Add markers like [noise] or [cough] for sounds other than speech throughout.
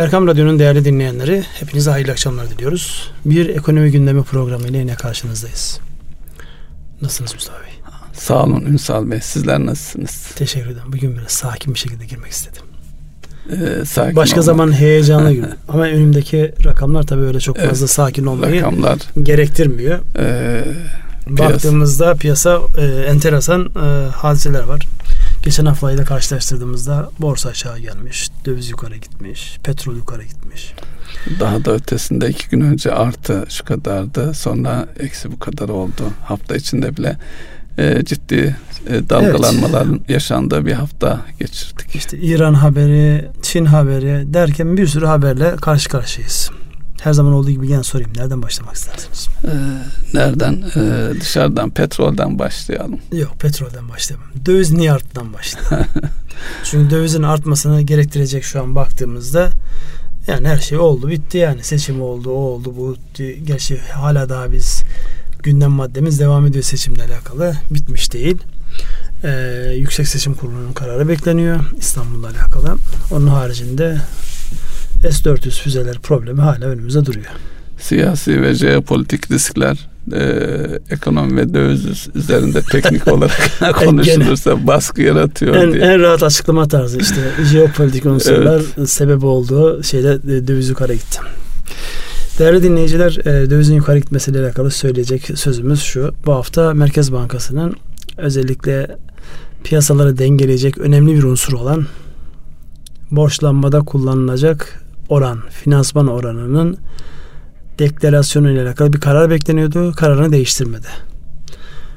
Erkam Radyo'nun değerli dinleyenleri hepinize hayırlı akşamlar diliyoruz. Bir ekonomi gündemi programı ile yine karşınızdayız. Nasılsınız Mustafa Bey? Sağ olun Ünsal Bey. Sizler nasılsınız? Teşekkür ederim. Bugün biraz sakin bir şekilde girmek istedim. Ee, sakin Başka olmak. zaman heyecanlı gün. [laughs] Ama önümdeki rakamlar tabii öyle çok fazla Evet, sakin olmayı Rakamlar gerektirmiyor. e, Baktığımızda piyasa e, enteresan e, hadiseler var. Geçen haftayla karşılaştırdığımızda borsa aşağı gelmiş, döviz yukarı gitmiş, petrol yukarı gitmiş. daha da ötesinde iki gün önce artı şu kadardı. Sonra eksi bu kadar oldu. Hafta içinde bile e, ciddi e, dalgalanmaların yaşandığı bir hafta geçirdik. İşte İran haberi, Çin haberi derken bir sürü haberle karşı karşıyayız. Her zaman olduğu gibi yine sorayım. Nereden başlamak istersiniz? E, nereden? E, dışarıdan petrolden başlayalım. Yok petrolden başlayalım. Döviz niye arttıdan başlayalım? [laughs] Çünkü dövizin artmasını gerektirecek şu an baktığımızda yani her şey oldu bitti yani seçim oldu o oldu bu gerçi hala daha biz gündem maddemiz devam ediyor seçimle alakalı bitmiş değil. Ee, Yüksek Seçim Kurulu'nun kararı bekleniyor İstanbul'la alakalı. Onun haricinde S-400 füzeler problemi hala önümüzde duruyor. Siyasi ve jeopolitik riskler e, ekonomi ve döviz üzerinde teknik [laughs] olarak [laughs] konuşulursa baskı yaratıyor En, diye. en rahat açıklama tarzı işte [laughs] jeopolitik unsurlar sebep olduğu şeyde e, döviz yukarı gitti. Değerli dinleyiciler e, dövizin yukarı gitmesiyle alakalı söyleyecek sözümüz şu. Bu hafta Merkez Bankası'nın özellikle piyasaları dengeleyecek önemli bir unsur olan borçlanmada kullanılacak oran, finansman oranının deklarasyonu ile alakalı bir karar bekleniyordu. Kararını değiştirmedi.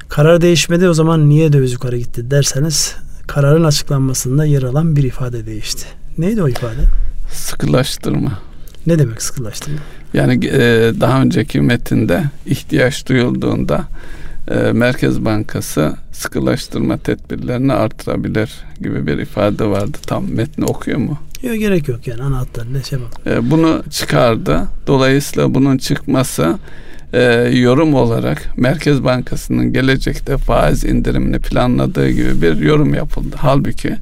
Karar değişmedi o zaman niye döviz yukarı gitti derseniz kararın açıklanmasında yer alan bir ifade değişti. Neydi o ifade? Sıkılaştırma. Ne demek sıkılaştırma? Yani e, daha önceki metinde ihtiyaç duyulduğunda e, Merkez Bankası sıkılaştırma tedbirlerini artırabilir gibi bir ifade vardı. Tam metni okuyor mu? Yok gerek yok yani ana hatlarıyla şey yapalım. E, bunu çıkardı. Dolayısıyla bunun çıkması e, yorum olarak Merkez Bankası'nın gelecekte faiz indirimini planladığı gibi bir yorum yapıldı. Halbuki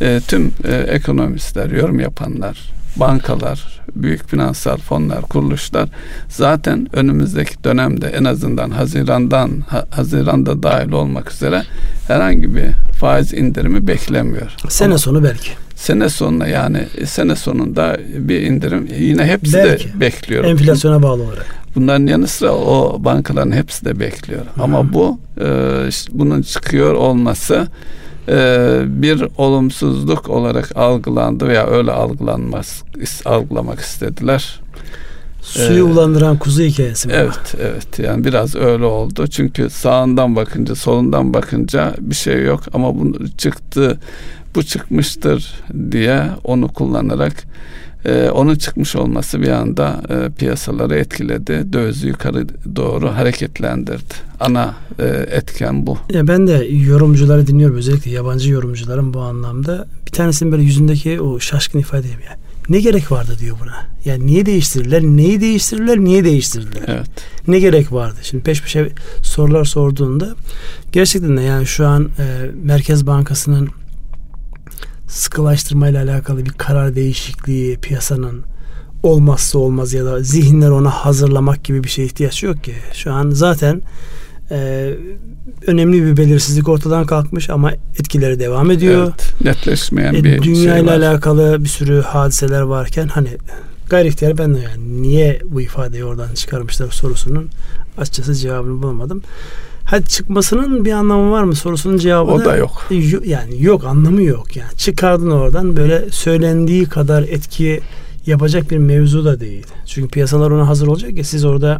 e, tüm e, ekonomistler, yorum yapanlar, bankalar, büyük finansal fonlar, kuruluşlar zaten önümüzdeki dönemde en azından Haziran'dan ha, Haziran'da dahil olmak üzere herhangi bir faiz indirimi beklemiyor. Sene Ama sonu belki. sene sonuna yani sene sonunda bir indirim yine hepsi Belki. de bekliyor. Enflasyona bağlı olarak. Bunların yanı sıra o bankaların hepsi de bekliyor. Ama bu e, bunun çıkıyor olması e, bir olumsuzluk olarak algılandı veya öyle algılanmaz algılamak istediler. Suyu Ee, ulandıran kuzu hikayesi mi? Evet, evet. Yani biraz öyle oldu. Çünkü sağından bakınca, solundan bakınca bir şey yok ama bunu çıktı, bu çıkmıştır diye onu kullanarak e, onun çıkmış olması bir anda e, piyasaları etkiledi. Dövizi yukarı doğru hareketlendirdi. Ana e, etken bu. Ya ben de yorumcuları dinliyorum özellikle yabancı yorumcuların bu anlamda. Bir tanesinin böyle yüzündeki o şaşkın ifade ya. Ne gerek vardı diyor buna. Yani niye değiştirirler? Neyi değiştirirler? Niye değiştirirler? Evet. Ne gerek vardı? Şimdi peş peşe sorular sorduğunda gerçekten de yani şu an e, Merkez Bankası'nın sıkılaştırmayla alakalı bir karar değişikliği piyasanın olmazsa olmaz ya da zihinler ona hazırlamak gibi bir şeye ihtiyaç yok ki. Şu an zaten e, önemli bir belirsizlik ortadan kalkmış ama etkileri devam ediyor. Evet. Netleşmeyen E, bir dünya şey ile var. alakalı bir sürü hadiseler varken hani gayri ihtiyar ben de yani niye bu ifadeyi oradan çıkarmışlar sorusunun açıkçası cevabını bulamadım. Hadi çıkmasının bir anlamı var mı sorusunun cevabı O da yok. Yo- yani yok anlamı yok yani çıkardın oradan böyle söylendiği kadar etki yapacak bir mevzu da değil. Çünkü piyasalar ona hazır olacak ya siz orada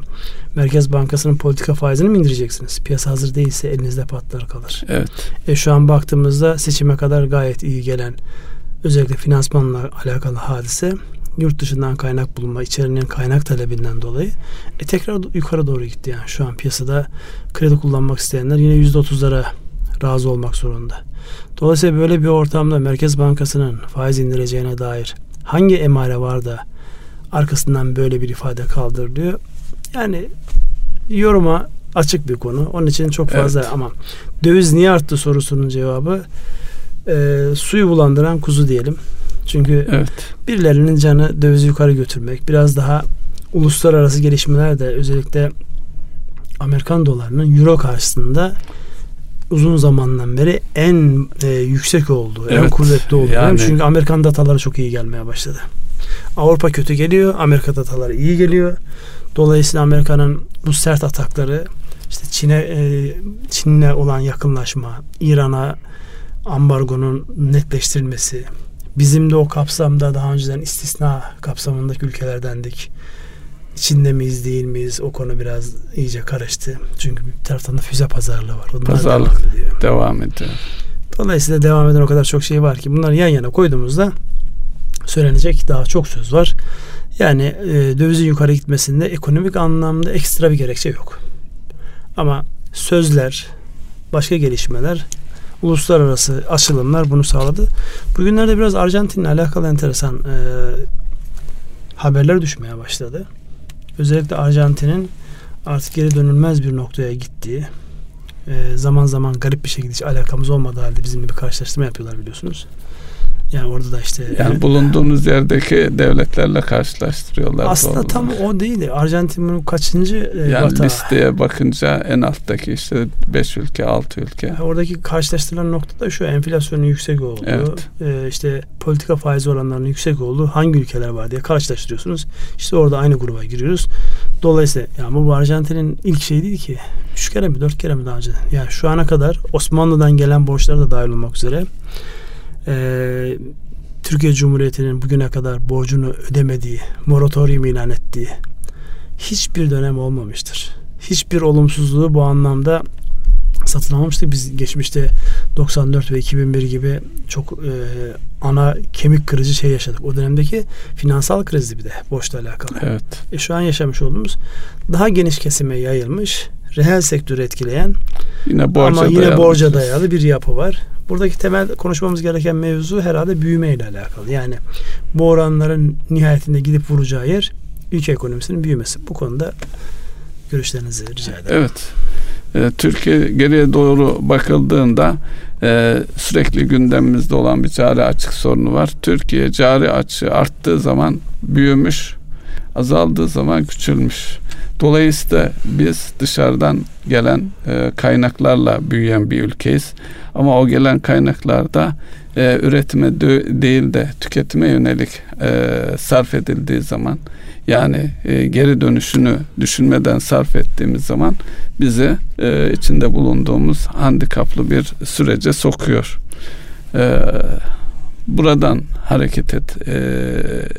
Merkez Bankası'nın politika faizini mi indireceksiniz? Piyasa hazır değilse elinizde patlar kalır. Evet. E şu an baktığımızda seçime kadar gayet iyi gelen özellikle finansmanla alakalı hadise yurt dışından kaynak bulma, içerinin kaynak talebinden dolayı e tekrar yukarı doğru gitti yani. Şu an piyasada kredi kullanmak isteyenler yine %30'lara razı olmak zorunda. Dolayısıyla böyle bir ortamda Merkez Bankası'nın faiz indireceğine dair hangi emare var da arkasından böyle bir ifade kaldırılıyor? Yani yoruma açık bir konu. Onun için çok fazla Evet. ama döviz niye arttı sorusunun cevabı e, suyu bulandıran kuzu diyelim. Çünkü evet. birilerinin canı dövizi yukarı götürmek, biraz daha uluslararası gelişmeler de özellikle Amerikan dolarının euro karşısında uzun zamandan beri en e, yüksek olduğu, evet. en kuvvetli olduğu. Yani. Çünkü Amerikan dataları çok iyi gelmeye başladı. Avrupa kötü geliyor, Amerika dataları iyi geliyor. Dolayısıyla Amerika'nın bu sert atakları işte Çin'e e, Çin'le olan yakınlaşma, İran'a ambargonun netleştirilmesi, bizim de o kapsamda daha önceden istisna kapsamındaki ülkelerdendik. İçinde miyiz değil miyiz o konu biraz iyice karıştı. Çünkü bir taraftan da füze pazarlığı var. Onlar Pazarlık devam ediyor. devam ediyor. Dolayısıyla devam eden o kadar çok şey var ki bunları yan yana koyduğumuzda söylenecek daha çok söz var. Yani e, dövizin yukarı gitmesinde ekonomik anlamda ekstra bir gerekçe yok. Ama sözler, başka gelişmeler, uluslararası açılımlar bunu sağladı. Bugünlerde biraz Arjantin'le alakalı enteresan e, haberler düşmeye başladı. Özellikle Arjantin'in artık geri dönülmez bir noktaya gittiği, e, zaman zaman garip bir şekilde hiç alakamız olmadığı halde bizimle bir karşılaştırma yapıyorlar biliyorsunuz. Yani orada da işte yani bulunduğunuz yerdeki devletlerle karşılaştırıyorlar. Aslında tam o değil. Arjantin bunu kaçıncı e, yani vata? listeye bakınca en alttaki işte 5 ülke, 6 ülke. Yani oradaki karşılaştırılan nokta da şu enflasyonun yüksek olduğu, evet. e, işte politika faiz oranlarının yüksek olduğu hangi ülkeler var diye karşılaştırıyorsunuz. İşte orada aynı gruba giriyoruz. Dolayısıyla yani bu Arjantin'in ilk şey değil ki. Üç kere mi dört kere mi daha önce? Yani şu ana kadar Osmanlı'dan gelen borçlar da dahil olmak üzere e, Türkiye Cumhuriyeti'nin bugüne kadar borcunu ödemediği, moratorium ilan ettiği hiçbir dönem olmamıştır. Hiçbir olumsuzluğu bu anlamda satın almamıştık. Biz geçmişte 94 ve 2001 gibi çok e, ana kemik kırıcı şey yaşadık. O dönemdeki finansal krizdi bir de borçla alakalı. Evet. E, şu an yaşamış olduğumuz daha geniş kesime yayılmış, reel sektörü etkileyen yine borca ama yine borca dayalı bir yapı var. Buradaki temel konuşmamız gereken mevzu herhalde büyüme ile alakalı. Yani bu oranların nihayetinde gidip vuracağı yer ülke ekonomisinin büyümesi. Bu konuda görüşlerinizi rica ederim. Evet. Ee, Türkiye geriye doğru bakıldığında e, sürekli gündemimizde olan bir cari açık sorunu var. Türkiye cari açığı arttığı zaman büyümüş, azaldığı zaman küçülmüş. Dolayısıyla biz dışarıdan gelen e, kaynaklarla büyüyen bir ülkeyiz. Ama o gelen kaynaklarda e, üretime de, değil de tüketime yönelik e, sarf edildiği zaman yani e, geri dönüşünü düşünmeden sarf ettiğimiz zaman bizi e, içinde bulunduğumuz handikaplı bir sürece sokuyor. E, buradan hareket et, e,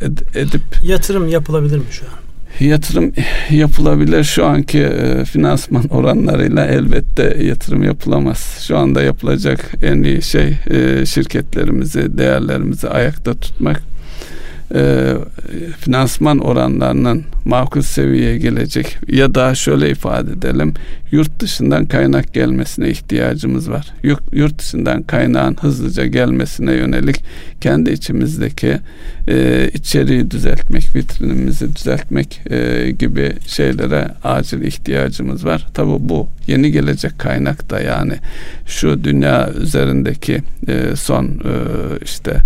ed, edip yatırım yapılabilir mi şu an? Yatırım yapılabilir şu anki e, finansman oranlarıyla elbette yatırım yapılamaz. Şu anda yapılacak en iyi şey e, şirketlerimizi, değerlerimizi ayakta tutmak e, finansman oranlarının makul seviyeye gelecek ya da şöyle ifade edelim yurt dışından kaynak gelmesine ihtiyacımız var. Yurt, dışından kaynağın hızlıca gelmesine yönelik kendi içimizdeki e, içeriği düzeltmek, vitrinimizi düzeltmek e, gibi şeylere acil ihtiyacımız var. Tabi bu yeni gelecek kaynak da yani şu dünya üzerindeki e, son e, işte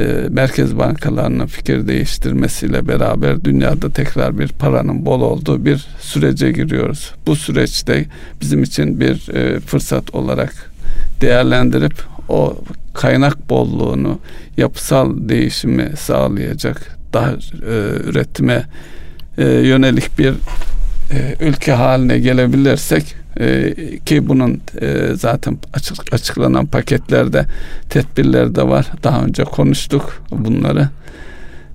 e, merkez bankalarının fikir değiştirmesiyle beraber dünyada tekrar bir paranın bol olduğu bir sürece giriyoruz. Bu süreçte bizim için bir e, fırsat olarak değerlendirip o kaynak bolluğunu yapısal değişimi sağlayacak daha e, üretime e, yönelik bir e, ülke haline gelebilirsek e, ki bunun e, zaten açık, açıklanan paketlerde tedbirler de var. Daha önce konuştuk bunları.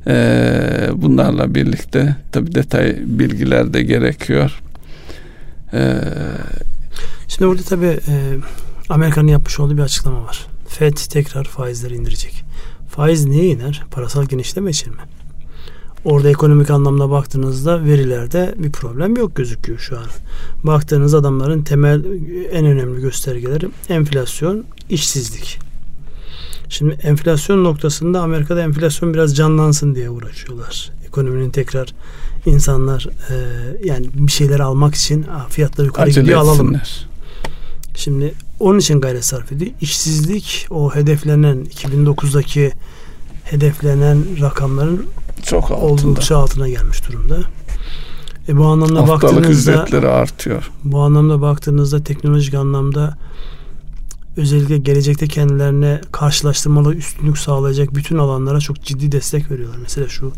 E, bunlarla birlikte tabi detay bilgiler de gerekiyor. E, Şimdi burada tabi e, Amerika'nın yapmış olduğu bir açıklama var. FED tekrar faizleri indirecek. Faiz niye iner? Parasal genişleme için mi? Orada ekonomik anlamda baktığınızda verilerde bir problem yok gözüküyor şu an. Baktığınız adamların temel en önemli göstergeleri enflasyon, işsizlik. Şimdi enflasyon noktasında Amerika'da enflasyon biraz canlansın diye uğraşıyorlar. Ekonominin tekrar insanlar e, yani bir şeyler almak için fiyatları yukarı Acele gidiyor etsinler. alalım. Şimdi onun için gayret sarf ediyor. İşsizlik o hedeflenen 2009'daki hedeflenen rakamların çok altında. oldukça altına gelmiş durumda. E bu anlamda Haftalık baktığınızda ücretleri artıyor. bu anlamda baktığınızda teknolojik anlamda özellikle gelecekte kendilerine karşılaştırmalı üstünlük sağlayacak bütün alanlara çok ciddi destek veriyorlar. Mesela şu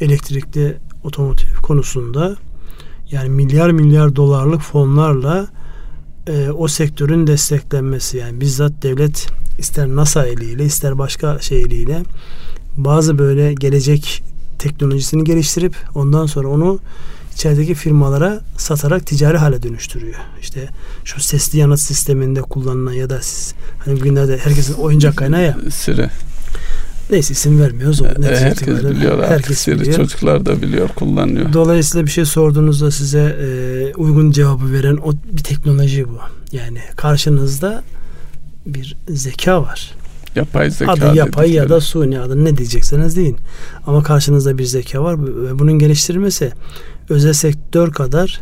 elektrikli otomotiv konusunda yani milyar milyar dolarlık fonlarla e, o sektörün desteklenmesi yani bizzat devlet ister NASA eliyle ister başka şey eliyle bazı böyle gelecek teknolojisini geliştirip ondan sonra onu içerideki firmalara satarak ticari hale dönüştürüyor. İşte şu sesli yanıt sisteminde kullanılan ya da siz hani bugünlerde herkesin oyuncak kaynağı ya. Siri. Neyse isim vermiyoruz. O E, herkes biliyor artık herkes Siri. biliyor. Çocuklar da biliyor, kullanıyor. Dolayısıyla bir şey sorduğunuzda size e, uygun cevabı veren o bir teknoloji bu. Yani karşınızda bir zeka var. Yapay zeka Adı yapay ya da suni adı ne diyecekseniz deyin. Ama karşınızda bir zeka var ve bunun geliştirilmesi özel sektör kadar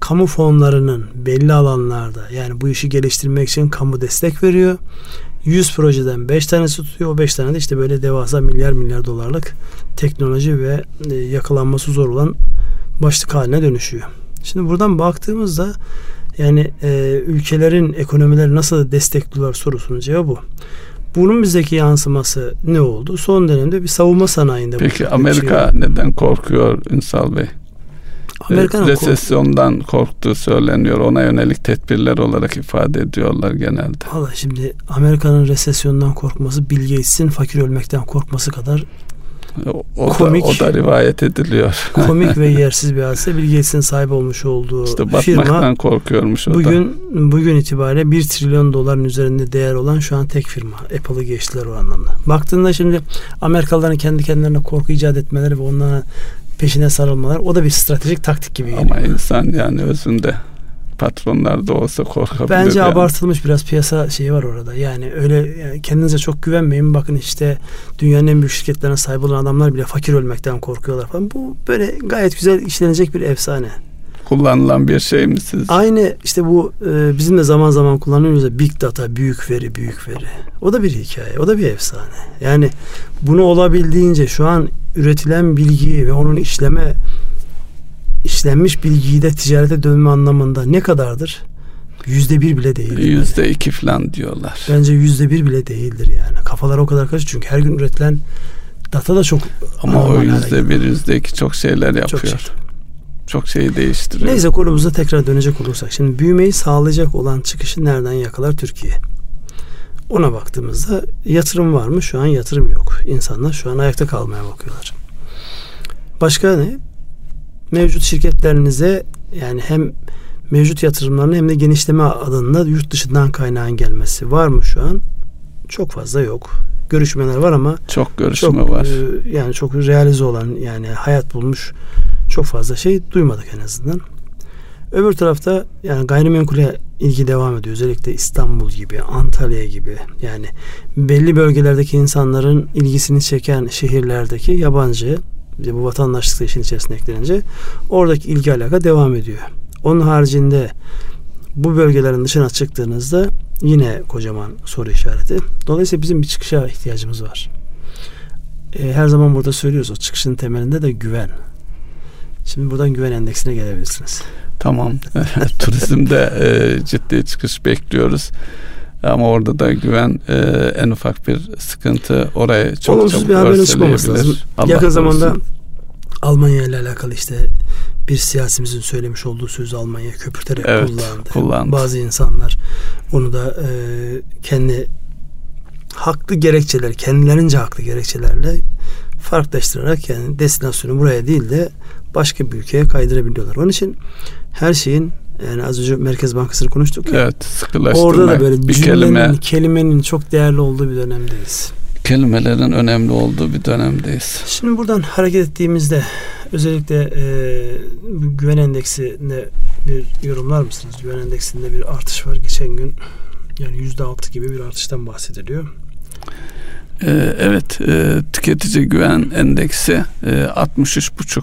kamu fonlarının belli alanlarda yani bu işi geliştirmek için kamu destek veriyor. 100 projeden 5 tanesi tutuyor. O 5 tane de işte böyle devasa milyar milyar dolarlık teknoloji ve e, yakalanması zor olan başlık haline dönüşüyor. Şimdi buradan baktığımızda yani e, ülkelerin ekonomileri nasıl destekliyorlar sorusunun cevabı bu. Bunun bizdeki yansıması ne oldu? Son dönemde bir savunma sanayinde. Peki Amerika yükseliyor. neden korkuyor Ünsal Bey? Amerika'nın E, kork- resesyondan korktuğu söyleniyor. Ona yönelik tedbirler olarak ifade ediyorlar genelde. Valla şimdi Amerika'nın resesyondan korkması Bill Gates'in fakir ölmekten korkması kadar O, Komik. da o da rivayet ediliyor. [laughs] komik ve [laughs] yersiz bir hadise. Bill Gates'in sahip olmuş olduğu İşte firma korkuyormuş o da. bugün bugün itibariyle 1 trilyon doların üzerinde değer olan şu an tek firma. Apple'ı geçtiler o anlamda. Baktığında şimdi Amerikalıların kendi kendilerine korku icat etmeleri ve onlara peşine sarılmalar o da bir stratejik taktik gibi geliyor. Ama insan yani özünde patronlar da olsa korkabilir. Bence yani. abartılmış biraz piyasa şeyi var orada. Yani öyle yani kendinize çok güvenmeyin. Bakın işte dünyanın en büyük şirketlerine sahip olan adamlar bile fakir ölmekten korkuyorlar falan. Bu böyle gayet güzel işlenecek bir efsane. Kullanılan bir şey mi siz? Aynı işte bu e, bizim de zaman zaman kullanıyoruz ya big data, büyük veri, büyük veri. O da bir hikaye, o da bir efsane. Yani bunu olabildiğince şu an üretilen bilgiyi ve onun işleme işlenmiş bilgiyi de ticarete dönme anlamında ne kadardır? Yüzde bir bile değildir. Yüzde iki falan diyorlar. Bence yüzde bir bile değildir yani. Kafalar o kadar karışık çünkü her gün üretilen data da çok Ama o yüzde bir, yüzde iki çok şeyler yapıyor. Çok Çok, şey. şeyi değiştiriyor. Neyse konumuza tekrar dönecek olursak. Şimdi büyümeyi sağlayacak olan çıkışı nereden yakalar Türkiye? Ona baktığımızda yatırım var mı? Şu an yatırım yok. İnsanlar şu an ayakta kalmaya bakıyorlar. Başka ne? Mevcut şirketlerinize yani hem mevcut yatırımlarını hem de genişleme adında yurt dışından kaynağın gelmesi var mı şu an? Çok fazla yok. Görüşmeler var ama Çok görüşme çok var. e, yani çok realize olan yani hayat bulmuş çok fazla şey duymadık en azından. Öbür tarafta yani gayrimenkule ilgi devam ediyor. Özellikle İstanbul gibi, Antalya gibi yani belli bölgelerdeki insanların ilgisini çeken şehirlerdeki yabancı bir bu vatandaşlık da işin içerisine eklenince oradaki ilgi alaka devam ediyor. Onun haricinde bu bölgelerin dışına çıktığınızda yine kocaman soru işareti. Dolayısıyla bizim bir çıkışa ihtiyacımız var. E, her zaman burada söylüyoruz o çıkışın temelinde de güven. Şimdi buradan güven endeksine gelebilirsiniz. Tamam. [laughs] Turizmde e, ciddi çıkış bekliyoruz. Ama orada da güven e, en ufak bir sıkıntı oraya çok Olumsuz çabuk bir haberin çıkmaması lazım. Allah Yakın zamanda. Almanya ile alakalı işte bir siyasimizin söylemiş olduğu sözü Almanya köpürterek Evet, kullandı. kullandı. Bazı insanlar onu da e, kendi haklı gerekçeler, kendilerince haklı gerekçelerle farklılaştırarak yani destinasyonu buraya değil de başka bir ülkeye kaydırabiliyorlar. Onun için her şeyin yani az önce Merkez Bankası'nı konuştuk ya. Evet, sıkılaştırmak. Orada da böyle bir cümlenin, kelime, kelimenin çok değerli olduğu bir dönemdeyiz. kelimelerin önemli olduğu bir dönemdeyiz. Şimdi buradan hareket ettiğimizde özellikle e, güven endeksinde bir yorumlar mısınız? Güven endeksinde bir artış var. Geçen gün yani yüzde altı gibi bir artıştan bahsediliyor. Ee, evet, e, tüketici güven endeksi e, 63,5 e,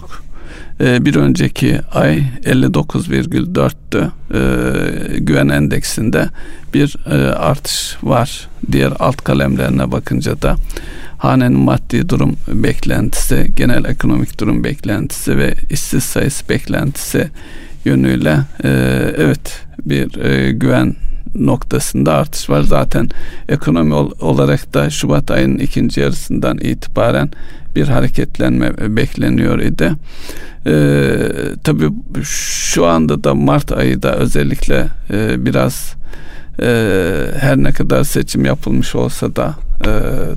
bir önceki ay 59,4'tü. E, güven endeksinde bir e, artış var. Diğer alt kalemlerine bakınca da hanenin maddi durum beklentisi, genel ekonomik durum beklentisi ve işsiz sayısı beklentisi yönüyle e, evet bir güven noktasında artış var. Zaten ekonomi olarak da Şubat ayının ikinci yarısından itibaren bir hareketlenme bekleniyor idi. Ee, tabii şu anda da Mart ayı da özellikle e, biraz e, her ne kadar seçim yapılmış olsa da e,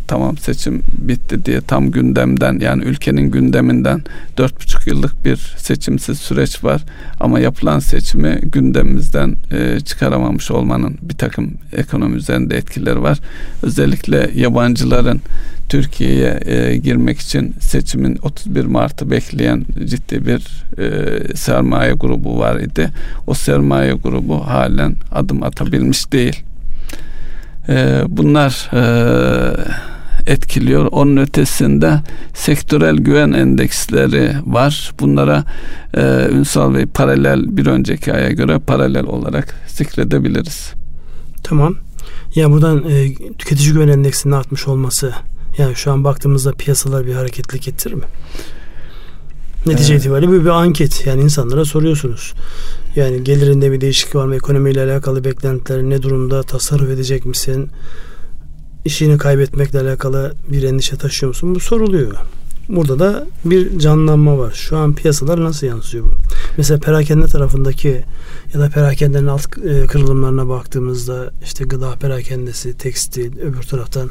tamam seçim bitti diye tam gündemden yani ülkenin gündeminden dört buçuk yıllık bir seçimsiz süreç var ama yapılan seçimi gündemimizden e, çıkaramamış olmanın bir takım ekonomi üzerinde etkileri var. Özellikle yabancıların Türkiye'ye e, girmek için seçimin 31 Mart'ı bekleyen ciddi bir e, sermaye grubu var idi. O sermaye grubu halen adım atabilmiş değil. E, bunlar e, etkiliyor. Onun ötesinde sektörel güven endeksleri var. Bunlara e, Ünsal Bey paralel bir önceki aya göre paralel olarak zikredebiliriz. Tamam. Ya buradan e, tüketici güven endeksinin artmış olması yani şu an baktığımızda piyasalar bir hareketlilik getirir mi? Netice evet. itibariyle bu bir anket. Yani insanlara soruyorsunuz. Yani gelirinde bir değişiklik var mı? Ekonomiyle alakalı beklentiler ne durumda? Tasarruf edecek misin? İşini kaybetmekle alakalı bir endişe taşıyor musun? Bu soruluyor. Burada da bir canlanma var. Şu an piyasalar nasıl yansıyor bu? Mesela perakende tarafındaki ya da perakendenin alt e, kırılımlarına baktığımızda işte gıda perakendesi, tekstil, öbür taraftan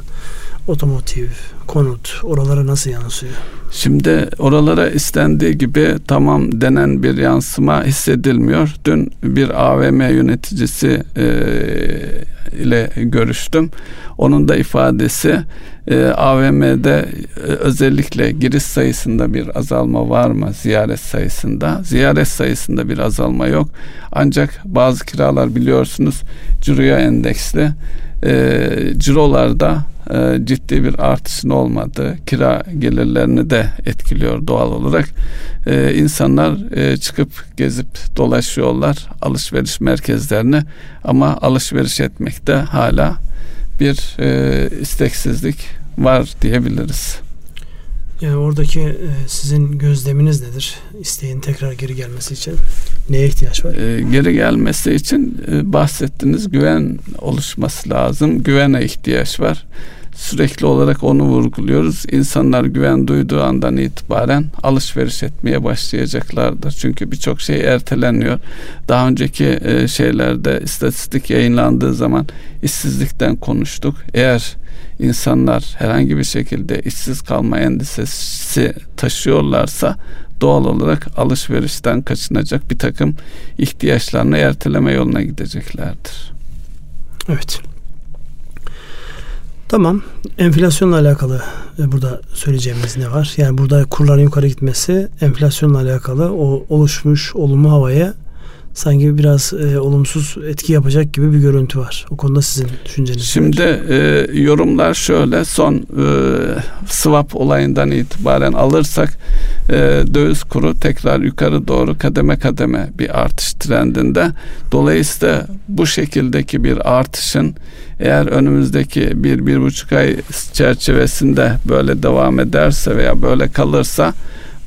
otomotiv, konut oralara nasıl yansıyor? Şimdi oralara istendiği gibi tamam denen bir yansıma hissedilmiyor. Dün bir AVM yöneticisi e, ile görüştüm. Onun da ifadesi e, AVM'de e, özellikle giriş sayısında bir azalma var mı ziyaret sayısında? Ziyaret sayısında bir azalma yok. Ancak bazı kiralar biliyorsunuz ciroya endeksli. E, cirolarda ciddi bir artışın olmadığı kira gelirlerini de etkiliyor doğal olarak. E, insanlar e, çıkıp gezip dolaşıyorlar alışveriş merkezlerini ama alışveriş etmekte hala bir e, isteksizlik var diyebiliriz. Yani oradaki e, sizin gözleminiz nedir? İsteğin tekrar geri gelmesi için neye ihtiyaç var? E, geri gelmesi için e, bahsettiğiniz güven oluşması lazım. Güvene ihtiyaç var sürekli olarak onu vurguluyoruz. İnsanlar güven duyduğu andan itibaren alışveriş etmeye başlayacaklardır. Çünkü birçok şey erteleniyor. Daha önceki e, şeylerde istatistik yayınlandığı zaman işsizlikten konuştuk. Eğer insanlar herhangi bir şekilde işsiz kalma endişesi taşıyorlarsa doğal olarak alışverişten kaçınacak bir takım ihtiyaçlarını erteleme yoluna gideceklerdir. Evet. Tamam. Enflasyonla alakalı e, burada söyleyeceğimiz ne var? Yani burada kurların yukarı gitmesi enflasyonla alakalı o oluşmuş olumlu havaya sanki biraz e, olumsuz etki yapacak gibi bir görüntü var. O konuda sizin düşünceniz Şimdi e, yorumlar şöyle son e, swap olayından itibaren alırsak e, döviz kuru tekrar yukarı doğru kademe kademe bir artış trendinde. Dolayısıyla bu şekildeki bir artışın eğer önümüzdeki bir, bir buçuk ay çerçevesinde böyle devam ederse veya böyle kalırsa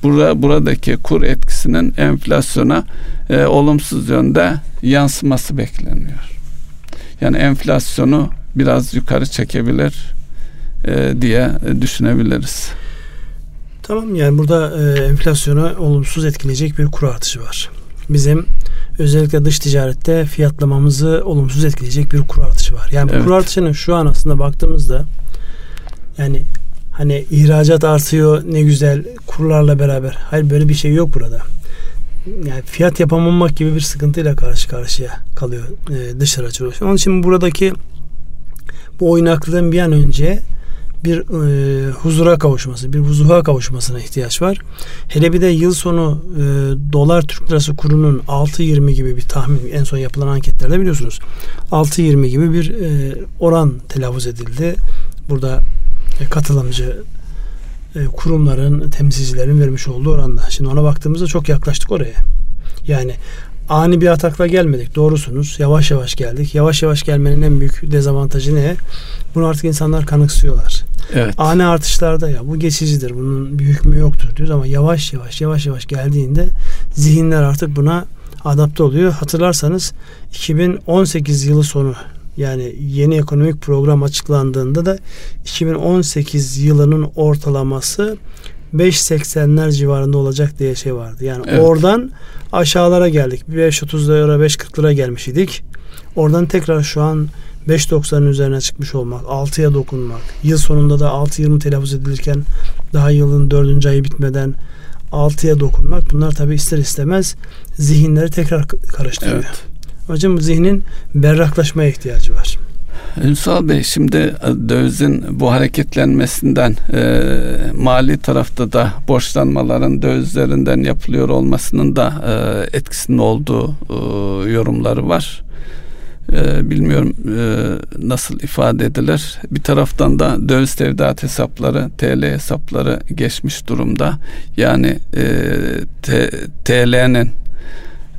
burada buradaki kur etkisinin enflasyona e, olumsuz yönde yansıması bekleniyor. Yani enflasyonu biraz yukarı çekebilir e, diye düşünebiliriz. Tamam yani burada e, enflasyonu olumsuz etkileyecek bir kur artışı var. Bizim özellikle dış ticarette fiyatlamamızı olumsuz etkileyecek bir kur artışı var. Yani bu evet. kur artışının şu an aslında baktığımızda yani hani ihracat artıyor ne güzel kurlarla beraber. Hayır böyle bir şey yok burada. Yani fiyat yapamamak gibi bir sıkıntıyla karşı karşıya kalıyor e, dış aracı. Onun için buradaki bu oynaklığın bir an önce bir e, huzura kavuşması, bir vuzuha kavuşmasına ihtiyaç var. Hele bir de yıl sonu e, dolar Türk lirası kurunun 6.20 gibi bir tahmin en son yapılan anketlerde biliyorsunuz. 6.20 gibi bir e, oran telaffuz edildi. Burada katılımcı e, kurumların, temsilcilerin vermiş olduğu oranda. Şimdi ona baktığımızda çok yaklaştık oraya. Yani ani bir atakla gelmedik. Doğrusunuz. Yavaş yavaş geldik. Yavaş yavaş gelmenin en büyük dezavantajı ne? Bunu artık insanlar kanıksıyorlar. Evet. Ani artışlarda ya bu geçicidir. Bunun bir hükmü yoktur diyoruz ama yavaş yavaş yavaş yavaş geldiğinde zihinler artık buna adapte oluyor. Hatırlarsanız 2018 yılı sonu yani yeni ekonomik program açıklandığında da 2018 yılının ortalaması 5.80'ler civarında olacak diye şey vardı. Yani evet. oradan aşağılara geldik. 5.30 lira 5.40 lira gelmiş idik. Oradan tekrar şu an 5.90'ın üzerine çıkmış olmak, 6'ya dokunmak, yıl sonunda da 6.20 telaffuz edilirken daha yılın 4. ayı bitmeden 6'ya dokunmak bunlar tabi ister istemez zihinleri tekrar karıştırıyor. Evet. Hocam zihnin berraklaşmaya ihtiyacı var. Ünsal Bey şimdi e, dövizin bu hareketlenmesinden e, mali tarafta da borçlanmaların dövizlerinden yapılıyor olmasının da e, etkisinin olduğu e, yorumları var. E, bilmiyorum e, nasıl ifade edilir. Bir taraftan da döviz tevdiat hesapları, TL hesapları geçmiş durumda. Yani e, TL'nin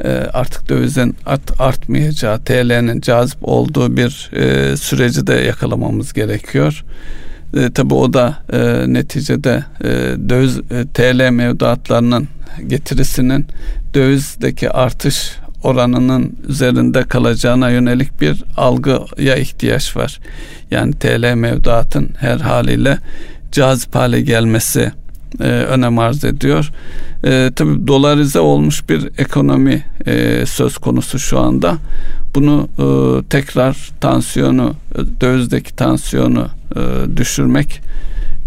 e, artık dövizin art, artmayacağı, TL'nin cazip olduğu bir e, süreci de yakalamamız gerekiyor. E, tabii o da e, neticede e, döviz e, TL mevduatlarının getirisinin dövizdeki artış oranının üzerinde kalacağına yönelik bir algıya ihtiyaç var. Yani TL mevduatın her haliyle cazip hale gelmesi e, önem arz ediyor. E, tabii dolarize olmuş bir ekonomi e, söz konusu şu anda. Bunu e, tekrar tansiyonu, dövizdeki tansiyonu e, düşürmek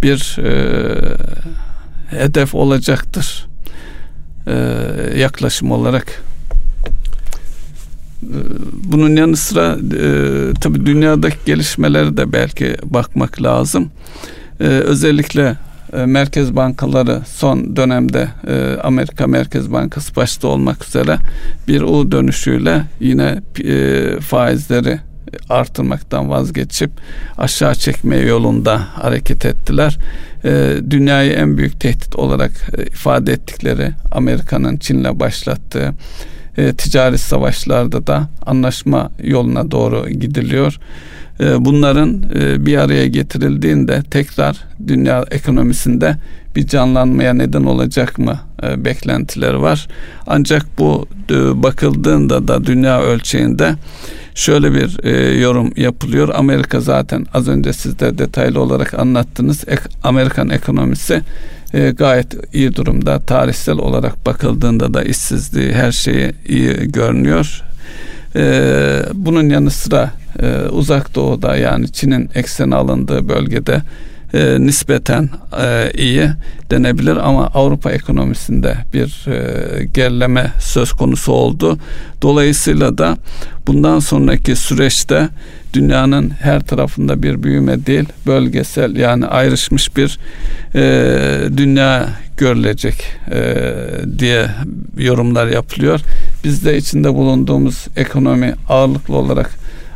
bir e, hedef olacaktır. E, yaklaşım olarak e, bunun yanı sıra e, tabii dünyadaki gelişmeleri de belki bakmak lazım. E, özellikle e, merkez bankaları son dönemde e, Amerika Merkez Bankası başta olmak üzere bir U dönüşüyle yine e, faizleri artırmaktan vazgeçip aşağı çekme yolunda hareket ettiler. dünyayı en büyük tehdit olarak ifade ettikleri Amerika'nın Çin'le başlattığı ticari savaşlarda da anlaşma yoluna doğru gidiliyor. Ee, bunların e, bir araya getirildiğinde tekrar dünya ekonomisinde bir canlanmaya neden olacak mı e, beklentileri var. Ancak bu e, bakıldığında da dünya ölçeğinde şöyle bir yorum yapılıyor. Amerika zaten az önce siz de detaylı olarak anlattınız. Amerikan ekonomisi gayet iyi durumda. Tarihsel olarak bakıldığında da işsizliği her şeyi iyi görünüyor. bunun yanı sıra e, uzak doğuda yani Çin'in ekseni alındığı bölgede e, nispeten e, iyi denebilir ama Avrupa ekonomisinde bir e, gerileme söz konusu oldu. Dolayısıyla da bundan sonraki süreçte dünyanın her tarafında bir büyüme değil bölgesel yani ayrışmış bir e, dünya görülecek e, diye yorumlar yapılıyor. Biz de içinde bulunduğumuz ekonomi ağırlıklı olarak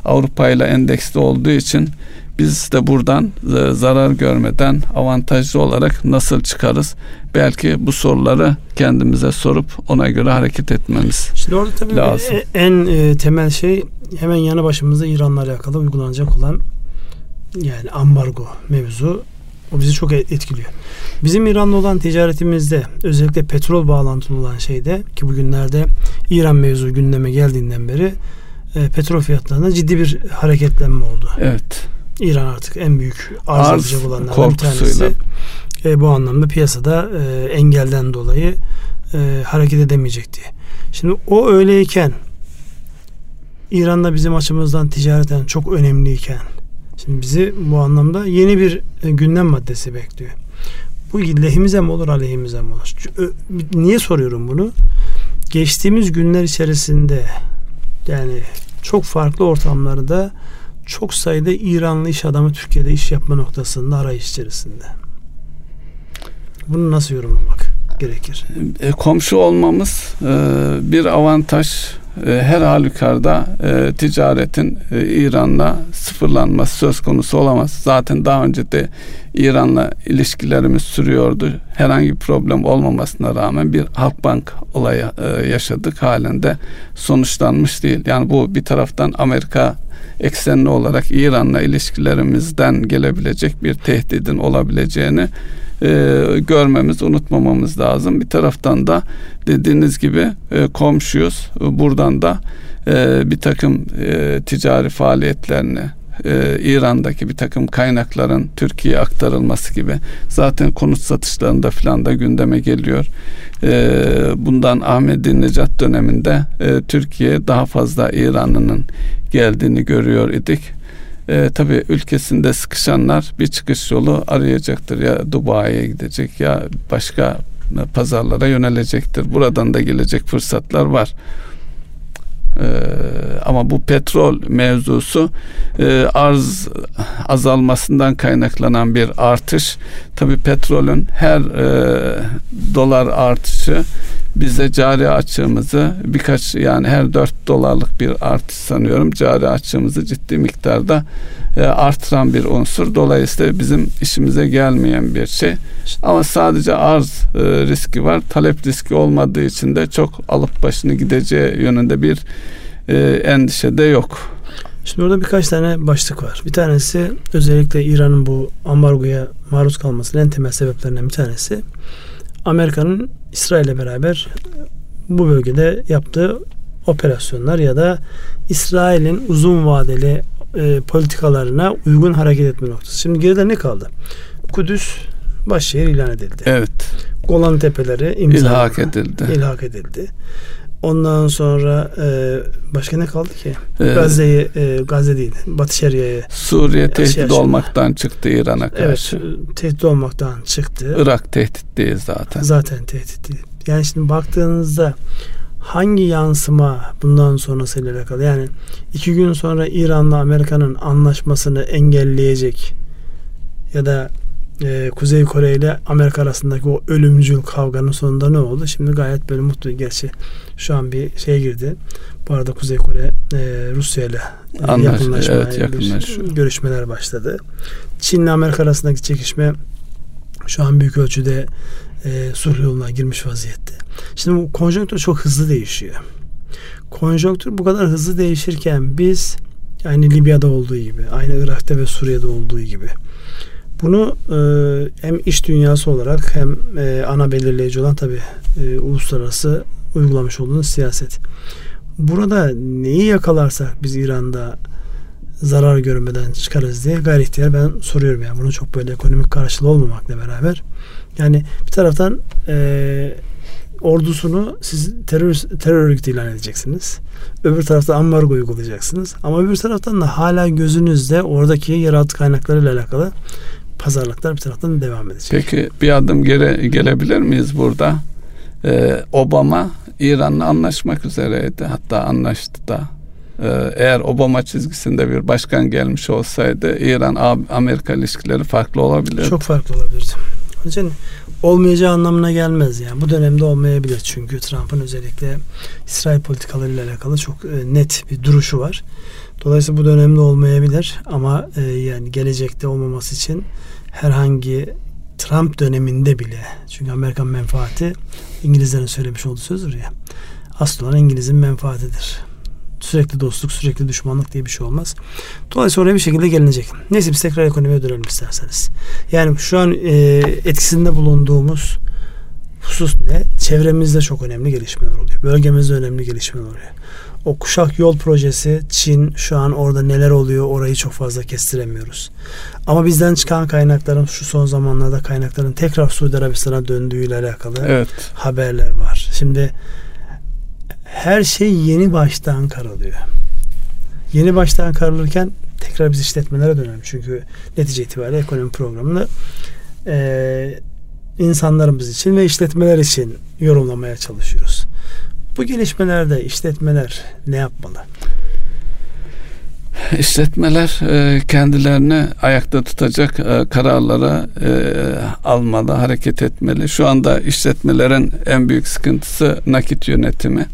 Avrupa ile endeksli olduğu için biz de buradan e, zarar görmeden avantajlı olarak nasıl çıkarız? Belki bu soruları kendimize sorup ona göre hareket etmemiz Şimdi orada tabii lazım. E, en e, temel şey hemen yanı başımızda İran'la alakalı uygulanacak olan yani ambargo mevzu o bizi çok etkiliyor. Bizim İran'la olan ticaretimizde özellikle petrol bağlantılı olan şeyde ki bugünlerde İran mevzu gündeme geldiğinden beri e, petrol fiyatlarında ciddi bir hareketlenme oldu. Evet. İran artık en büyük arz, arz edecek olanlardan bir tanesi. E, bu anlamda piyasada e, engelden dolayı e, hareket edemeyecek diye. Şimdi o öyleyken İran'da bizim açımızdan ticareten çok önemliyken şimdi bizi bu anlamda yeni bir e, gündem maddesi bekliyor. Bu lehimize mi olur aleyhimize mi olur? Niye soruyorum bunu? Geçtiğimiz günler içerisinde yani çok farklı ortamlarda çok sayıda İranlı iş adamı Türkiye'de iş yapma noktasında arayış içerisinde. Bunu nasıl yorumlamak gerekir? E, komşu olmamız e, bir avantaj. E, her halükarda e, ticaretin e, İran'la sıfırlanması söz konusu olamaz. Zaten daha önce de İran'la ilişkilerimiz sürüyordu. Herhangi bir problem olmamasına rağmen bir Halkbank olayı e, yaşadık. Halen de sonuçlanmış değil. Yani bu bir taraftan Amerika eksenli olarak İran'la ilişkilerimizden gelebilecek bir tehdidin olabileceğini e, görmemiz, unutmamamız lazım. Bir taraftan da dediğiniz gibi e, komşuyuz. Buradan da e, bir takım e, ticari faaliyetlerini e, İran'daki bir takım kaynakların Türkiye'ye aktarılması gibi zaten konut satışlarında filan da gündeme geliyor. E, bundan Ahmet Necat döneminde e, Türkiye daha fazla İran'ın geldiğini görüyor idik. E, tabii ülkesinde sıkışanlar bir çıkış yolu arayacaktır. Ya Dubai'ye gidecek ya başka pazarlara yönelecektir. Buradan da gelecek fırsatlar var. Ee, ama bu petrol mevzusu e, arz azalmasından kaynaklanan bir artış. Tabi petrolün her e, dolar artışı bize cari açığımızı birkaç yani her 4 dolarlık bir artış sanıyorum cari açığımızı ciddi miktarda e, artıran bir unsur. Dolayısıyla bizim işimize gelmeyen bir şey. Ama sadece arz e, riski var. Talep riski olmadığı için de çok alıp başını gideceği yönünde bir e, endişe de yok. Şimdi orada birkaç tane başlık var. Bir tanesi özellikle İran'ın bu ambargoya maruz kalmasının en temel sebeplerinden bir tanesi Amerika'nın İsrail'le beraber bu bölgede yaptığı operasyonlar ya da İsrail'in uzun vadeli e, politikalarına uygun hareket etme noktası. Şimdi geride ne kaldı? Kudüs başşehir ilan edildi. Evet. Golan Tepeleri imza ilhak edildi. İlhak edildi. Ondan sonra e, başka ne kaldı ki? Ee, Gazze'yi e, Gazze değil. Batı Şeria'yı Suriye tehdit şey olmaktan çıktı İran'a karşı. Evet, tehdit olmaktan çıktı. Irak tehdit değil zaten. Zaten tehdit değil. Yani şimdi baktığınızda hangi yansıma bundan sonrasıyla alakalı? Yani iki gün sonra İran'la Amerika'nın anlaşmasını engelleyecek ya da e, Kuzey Kore ile Amerika arasındaki o ölümcül kavganın sonunda ne oldu? Şimdi gayet böyle mutlu. Gerçi şu an bir şey girdi. Bu arada Kuzey Kore e, Rusya ile yakınlaşma, evet, yakınlaşma. görüşmeler başladı. Çin ile Amerika arasındaki çekişme şu an büyük ölçüde e, sulh yoluna girmiş vaziyette. Şimdi bu konjonktür çok hızlı değişiyor. Konjonktür bu kadar hızlı değişirken biz aynı Libya'da olduğu gibi, aynı Irak'ta ve Suriye'de olduğu gibi bunu e, hem iş dünyası olarak hem e, ana belirleyici olan tabi e, uluslararası uygulamış olduğunuz siyaset. Burada neyi yakalarsak biz İran'da zarar görmeden çıkarız diye gayri ihtiyar ben soruyorum yani. Bunu çok böyle ekonomik karşılığı olmamakla beraber. Yani bir taraftan e, ordusunu siz terör, terör örgütü ilan edeceksiniz. Öbür tarafta ambargo uygulayacaksınız. Ama öbür taraftan da hala gözünüzde oradaki yeraltı kaynaklarıyla alakalı pazarlıklar bir taraftan devam edecek. Peki bir adım geri gelebilir miyiz burada? Ee, Obama İran'la anlaşmak üzereydi. Hatta anlaştı da. Ee, eğer Obama çizgisinde bir başkan gelmiş olsaydı İran-Amerika ilişkileri farklı olabilirdi. Çok farklı olabilirdi. Onun için olmayacağı anlamına gelmez yani. Bu dönemde olmayabilir çünkü Trump'ın özellikle İsrail politikalarıyla alakalı çok e, net bir duruşu var. Dolayısıyla bu dönemde olmayabilir ama e, yani gelecekte olmaması için herhangi Trump döneminde bile çünkü Amerikan menfaati İngilizlerin söylemiş olduğu sözdür ya asıl olan İngiliz'in menfaatidir. Sürekli dostluk, sürekli düşmanlık diye bir şey olmaz. Dolayısıyla oraya bir şekilde gelinecek. Neyse biz tekrar ekonomiye dönelim isterseniz. Yani şu an e, etkisinde bulunduğumuz husus ne? Çevremizde çok önemli gelişmeler oluyor. Bölgemizde önemli gelişmeler oluyor. O kuşak yol projesi Çin şu an orada neler oluyor orayı çok fazla kestiremiyoruz. Ama bizden çıkan kaynakların şu son zamanlarda kaynakların tekrar Suudi Arabistan'a döndüğüyle alakalı evet. haberler var. Şimdi her şey yeni baştan karalıyor. Yeni baştan karalırken tekrar biz işletmelere dönelim. Çünkü netice itibariyle ekonomi programını e, insanlarımız için ve işletmeler için yorumlamaya çalışıyoruz. Bu gelişmelerde işletmeler ne yapmalı? İşletmeler e, kendilerini ayakta tutacak e, kararlara e, almalı, hareket etmeli. Şu anda işletmelerin en büyük sıkıntısı nakit yönetimi.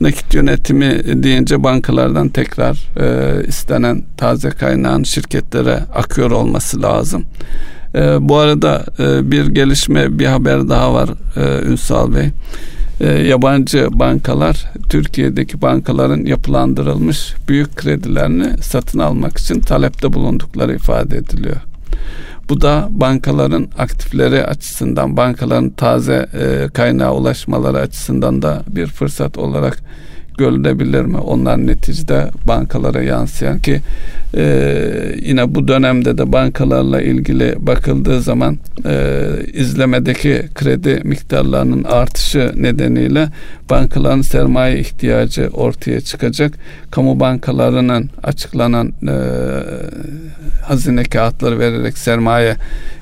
Nakit yönetimi deyince bankalardan tekrar istenen taze kaynağın şirketlere akıyor olması lazım. Bu arada bir gelişme, bir haber daha var Ünsal Bey e, yabancı bankalar Türkiye'deki bankaların yapılandırılmış büyük kredilerini satın almak için talepte bulundukları ifade ediliyor. Bu da bankaların aktifleri açısından, bankaların taze e, kaynağa ulaşmaları açısından da bir fırsat olarak görülebilir mi? Onlar neticede bankalara yansıyan ki e, yine bu dönemde de bankalarla ilgili bakıldığı zaman e, izlemedeki kredi miktarlarının artışı nedeniyle bankaların sermaye ihtiyacı ortaya çıkacak. Kamu bankalarının açıklanan e, hazine kağıtları vererek sermaye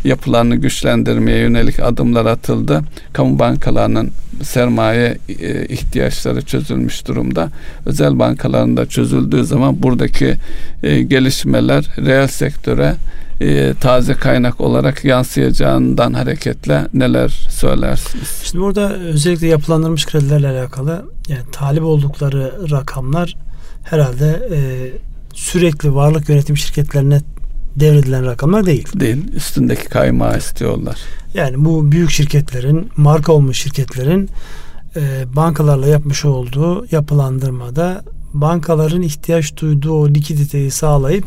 yapılarını güçlendirmeye yönelik adımlar atıldı. Kamu bankalarının sermaye e, ihtiyaçları çözülmüş durumda. Özel bankalarında çözüldüğü zaman buradaki e, gelişmeler reel sektöre e, taze kaynak olarak yansıyacağından hareketle neler söylersiniz? Şimdi burada özellikle yapılandırmış kredilerle alakalı yani talip oldukları rakamlar herhalde e, sürekli varlık yönetim şirketlerine devredilen rakamlar değil. Değil. Üstündeki kaymağı istiyorlar. Yani bu büyük şirketlerin, marka olmuş şirketlerin e, bankalarla yapmış olduğu yapılandırmada bankaların ihtiyaç duyduğu o likiditeyi sağlayıp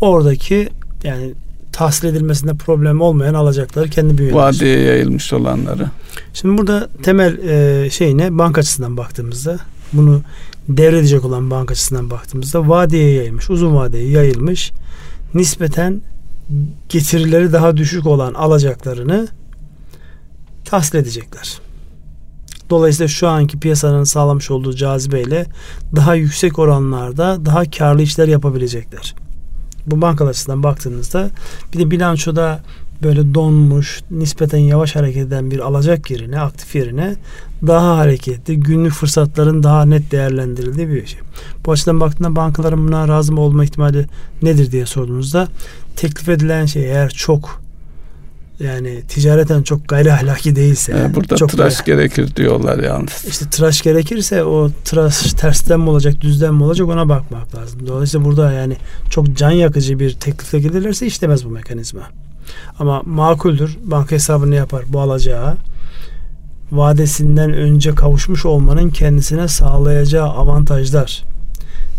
oradaki yani tahsil edilmesinde problem olmayan alacakları kendi bünyesinde. Vadeye yayılmış olanları. Şimdi burada temel e, şey ne? Banka açısından baktığımızda bunu devredecek olan banka açısından baktığımızda vadeye yayılmış, uzun vadeye yayılmış nispeten getirileri daha düşük olan alacaklarını tahsil edecekler. Dolayısıyla şu anki piyasanın sağlamış olduğu cazibeyle daha yüksek oranlarda daha karlı işler yapabilecekler. Bu bankalar açısından baktığınızda bir de bilançoda böyle donmuş, nispeten yavaş hareket eden bir alacak yerine, aktif yerine daha hareketli, günlük fırsatların daha net değerlendirildiği bir şey. Bu açıdan baktığında bankaların buna razı mı olma ihtimali nedir diye sorduğunuzda teklif edilen şey eğer çok yani ticareten çok gayri ahlaki değilse. Yani burada çok tıraş gayri, gerekir diyorlar yalnız. İşte tıraş gerekirse o tıraş tersten mi olacak düzden mi olacak ona bakmak lazım. Dolayısıyla burada yani çok can yakıcı bir teklifle gelirlerse işlemez bu mekanizma. Ama makuldür. Banka hesabını yapar bu alacağı. Vadesinden önce kavuşmuş olmanın kendisine sağlayacağı avantajlar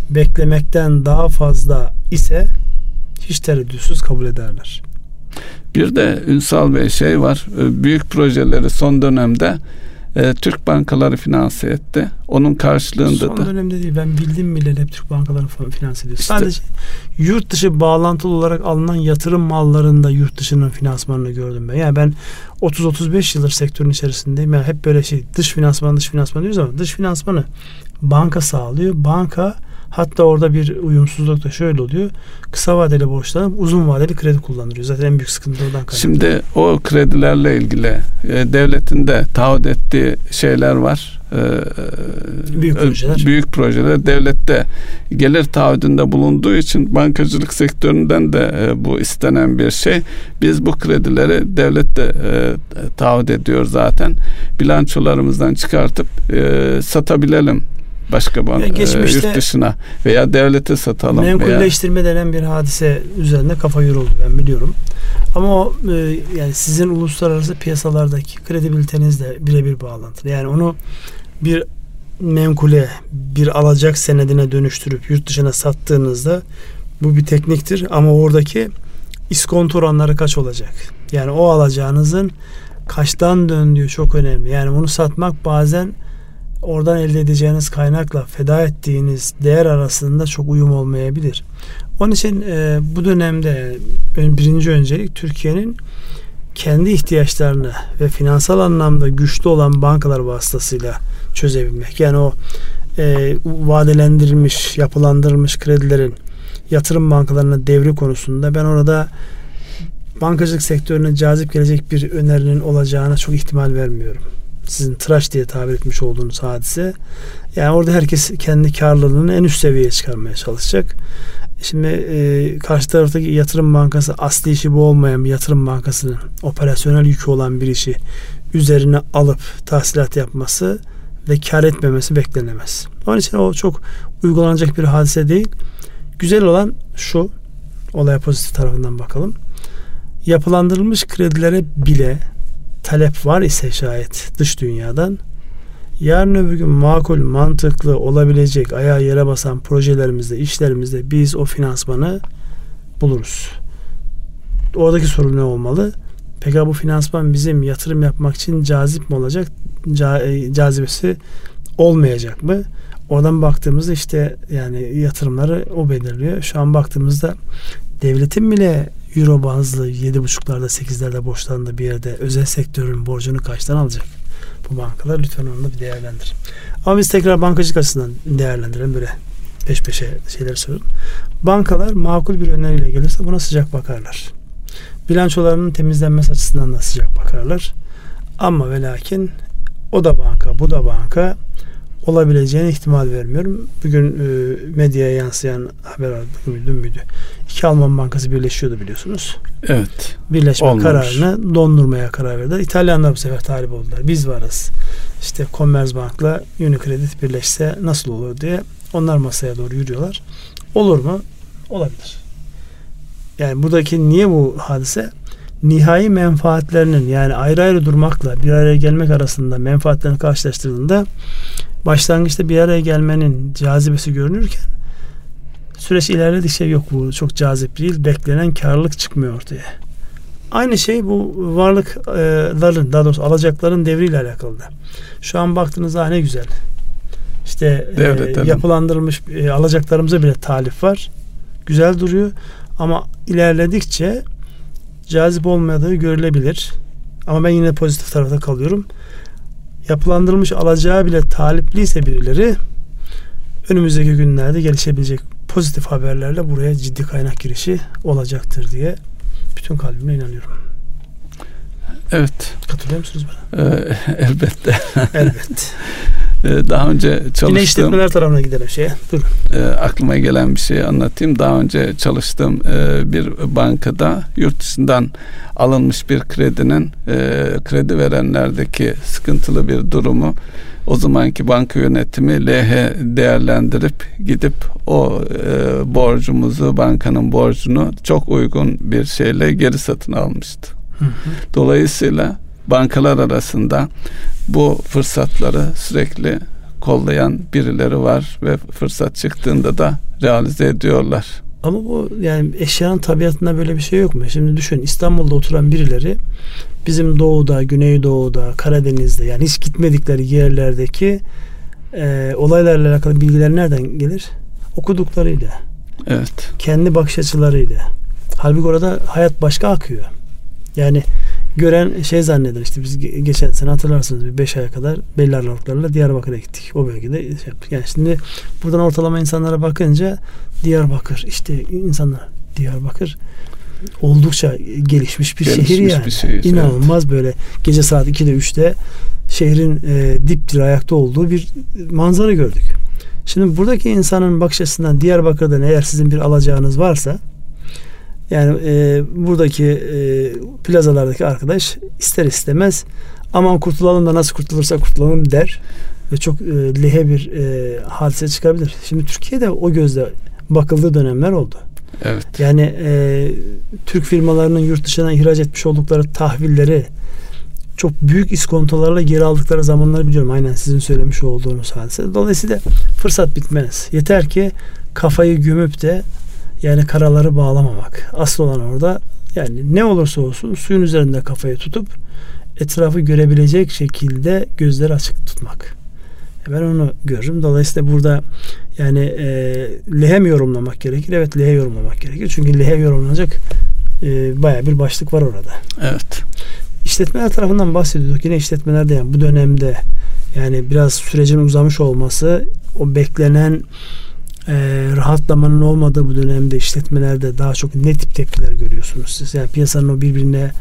beklemekten daha fazla ise hiç tereddütsüz kabul ederler. Bir de Ünsal Bey şey var. Büyük projeleri son dönemde e, Türk bankaları finanse etti. Onun karşılığında Son da. Son dönemde değil. Ben bildim bile hep Türk bankaları finanse ediyor. İşte, Sadece yurt dışı bağlantılı olarak alınan yatırım mallarında yurt dışının finansmanını gördüm ben. Yani ben 30-35 yıldır sektörün içerisindeyim. Yani hep böyle şey dış finansman dış finansman diyoruz ama dış finansmanı banka sağlıyor. Banka Hatta orada bir uyumsuzluk da şöyle oluyor. Kısa vadeli borçlanıp uzun vadeli kredi kullanılıyor. Zaten en büyük sıkıntı oradan kaynaklı. Şimdi o kredilerle ilgili e, devletin de taahhüt ettiği şeyler var. E, büyük projeler. Büyük projeler. Devlette gelir taahhüdünde bulunduğu için bankacılık sektöründen de e, bu istenen bir şey. Biz bu kredileri devlette e, taahhüt ediyor zaten. Bilançolarımızdan çıkartıp e, satabilelim başka bank, e, yurt dışına veya devlete satalım. Menkulleştirme veya... denen bir hadise üzerinde kafa yoruldu ben biliyorum. Ama o e, yani sizin uluslararası piyasalardaki kredibilitenizle birebir bağlantılı. Yani onu bir menkule, bir alacak senedine dönüştürüp yurt dışına sattığınızda bu bir tekniktir ama oradaki iskonto oranları kaç olacak? Yani o alacağınızın kaçtan döndüğü çok önemli. Yani bunu satmak bazen oradan elde edeceğiniz kaynakla feda ettiğiniz değer arasında çok uyum olmayabilir. Onun için e, bu dönemde birinci öncelik Türkiye'nin kendi ihtiyaçlarını ve finansal anlamda güçlü olan bankalar vasıtasıyla çözebilmek. Yani o e, vadelendirilmiş, yapılandırılmış kredilerin yatırım bankalarına devri konusunda ben orada bankacılık sektörüne cazip gelecek bir önerinin olacağına çok ihtimal vermiyorum sizin tıraş diye tabir etmiş olduğunuz hadise. Yani orada herkes kendi karlılığını en üst seviyeye çıkarmaya çalışacak. Şimdi e, karşı taraftaki yatırım bankası asli işi bu olmayan bir yatırım bankasının operasyonel yükü olan bir işi üzerine alıp tahsilat yapması ve kar etmemesi beklenemez. Onun için o çok uygulanacak bir hadise değil. Güzel olan şu, olaya pozitif tarafından bakalım. Yapılandırılmış kredilere bile talep var ise şayet dış dünyadan yarın öbür gün makul, mantıklı olabilecek ayağa yere basan projelerimizde, işlerimizde biz o finansmanı buluruz. Oradaki sorun ne olmalı? Peki bu finansman bizim yatırım yapmak için cazip mi olacak? E, cazibesi olmayacak mı? Oradan baktığımızda işte yani yatırımları o belirliyor. Şu an baktığımızda devletin bile euro bazlı 7,5'larda 8'lerde borçlandığı bir yerde özel sektörün borcunu kaçtan alacak? Bu bankalar lütfen onu bir değerlendirin. Ama biz tekrar bankacılık açısından değerlendirelim böyle peş peşe şeyler soralım. Bankalar makul bir öneriyle gelirse buna sıcak bakarlar. Bilançolarının temizlenmesi açısından da sıcak bakarlar. Ama ve lakin o da banka, bu da banka olabileceğine ihtimal vermiyorum. Bugün e, medyaya yansıyan haber aldık. Dün müydü? İki Alman bankası birleşiyordu biliyorsunuz. Evet. Birleşme Olmamış. kararını dondurmaya karar verdi. İtalyanlar bu sefer talip oldular. Biz varız. İşte Commerzbank'la Unicredit birleşse nasıl olur diye onlar masaya doğru yürüyorlar. Olur mu? Olabilir. Yani buradaki niye bu hadise? Nihai menfaatlerinin yani ayrı ayrı durmakla bir araya gelmek arasında menfaatlerini karşılaştırdığında başlangıçta bir araya gelmenin cazibesi görünürken süreç ilerledikçe yok bu çok cazip değil. Beklenen karlılık çıkmıyor ortaya. Aynı şey bu varlıkların daha doğrusu alacakların devriyle alakalı da. Şu an baktığınızda ne güzel. İşte e, yapılandırılmış e, alacaklarımıza bile talip var. Güzel duruyor. Ama ilerledikçe cazip olmadığı görülebilir. Ama ben yine pozitif tarafta kalıyorum. Yapılandırılmış alacağı bile talipliyse birileri önümüzdeki günlerde gelişebilecek pozitif haberlerle buraya ciddi kaynak girişi olacaktır diye bütün kalbimle inanıyorum. Evet. Katılıyor musunuz bana? Ee, [laughs] elbette. Elbette. [laughs] Ee, daha önce çalıştığım... Yine işletmeler tarafına gidelim şeye. Dur. E, aklıma gelen bir şey anlatayım. Daha önce çalıştığım e, bir bankada yurt dışından alınmış bir kredinin e, kredi verenlerdeki sıkıntılı bir durumu o zamanki banka yönetimi LH değerlendirip gidip o e, borcumuzu bankanın borcunu çok uygun bir şeyle geri satın almıştı. Hı hı. Dolayısıyla bankalar arasında bu fırsatları sürekli kollayan birileri var ve fırsat çıktığında da realize ediyorlar. Ama bu yani eşyanın tabiatında böyle bir şey yok mu? Şimdi düşün İstanbul'da oturan birileri bizim doğuda, güneydoğuda, Karadeniz'de yani hiç gitmedikleri yerlerdeki e, olaylarla alakalı bilgiler nereden gelir? Okuduklarıyla. Evet. Kendi bakış açılarıyla. Halbuki orada hayat başka akıyor. Yani gören şey zanneder işte biz geçen sene hatırlarsınız bir 5 aya kadar belli aralıklarla Diyarbakır'a gittik. O bölgede şey yaptık. Yani şimdi buradan ortalama insanlara bakınca Diyarbakır işte insanlar Diyarbakır oldukça gelişmiş bir gelişmiş şehir yani. Bir şehir, İnanılmaz evet. böyle gece saat 2'de 3'te şehrin e, dipdir ayakta olduğu bir manzara gördük. Şimdi buradaki insanın bakış açısından Diyarbakır'dan eğer sizin bir alacağınız varsa yani e, buradaki e, plazalardaki arkadaş ister istemez aman kurtulalım da nasıl kurtulursa kurtulalım der ve çok e, lehe bir e, hadise çıkabilir. Şimdi Türkiye'de o gözle bakıldığı dönemler oldu. Evet. Yani e, Türk firmalarının yurt dışına ihraç etmiş oldukları tahvilleri çok büyük iskontolarla geri aldıkları zamanları biliyorum. Aynen sizin söylemiş olduğunuz hadise. Dolayısıyla fırsat bitmez. Yeter ki kafayı gömüp de yani karaları bağlamamak. Asıl olan orada yani ne olursa olsun suyun üzerinde kafayı tutup etrafı görebilecek şekilde gözleri açık tutmak. Ben onu görürüm. Dolayısıyla burada yani e, lehem yorumlamak gerekir. Evet lehe yorumlamak gerekir. Çünkü lehe yorumlanacak e, baya bir başlık var orada. Evet. İşletmeler tarafından bahsediyorduk. Yine işletmelerde yani bu dönemde yani biraz sürecin uzamış olması o beklenen e, rahatlamanın olmadığı bu dönemde işletmelerde daha çok ne tip tepkiler görüyorsunuz siz? Yani piyasanın o birbirine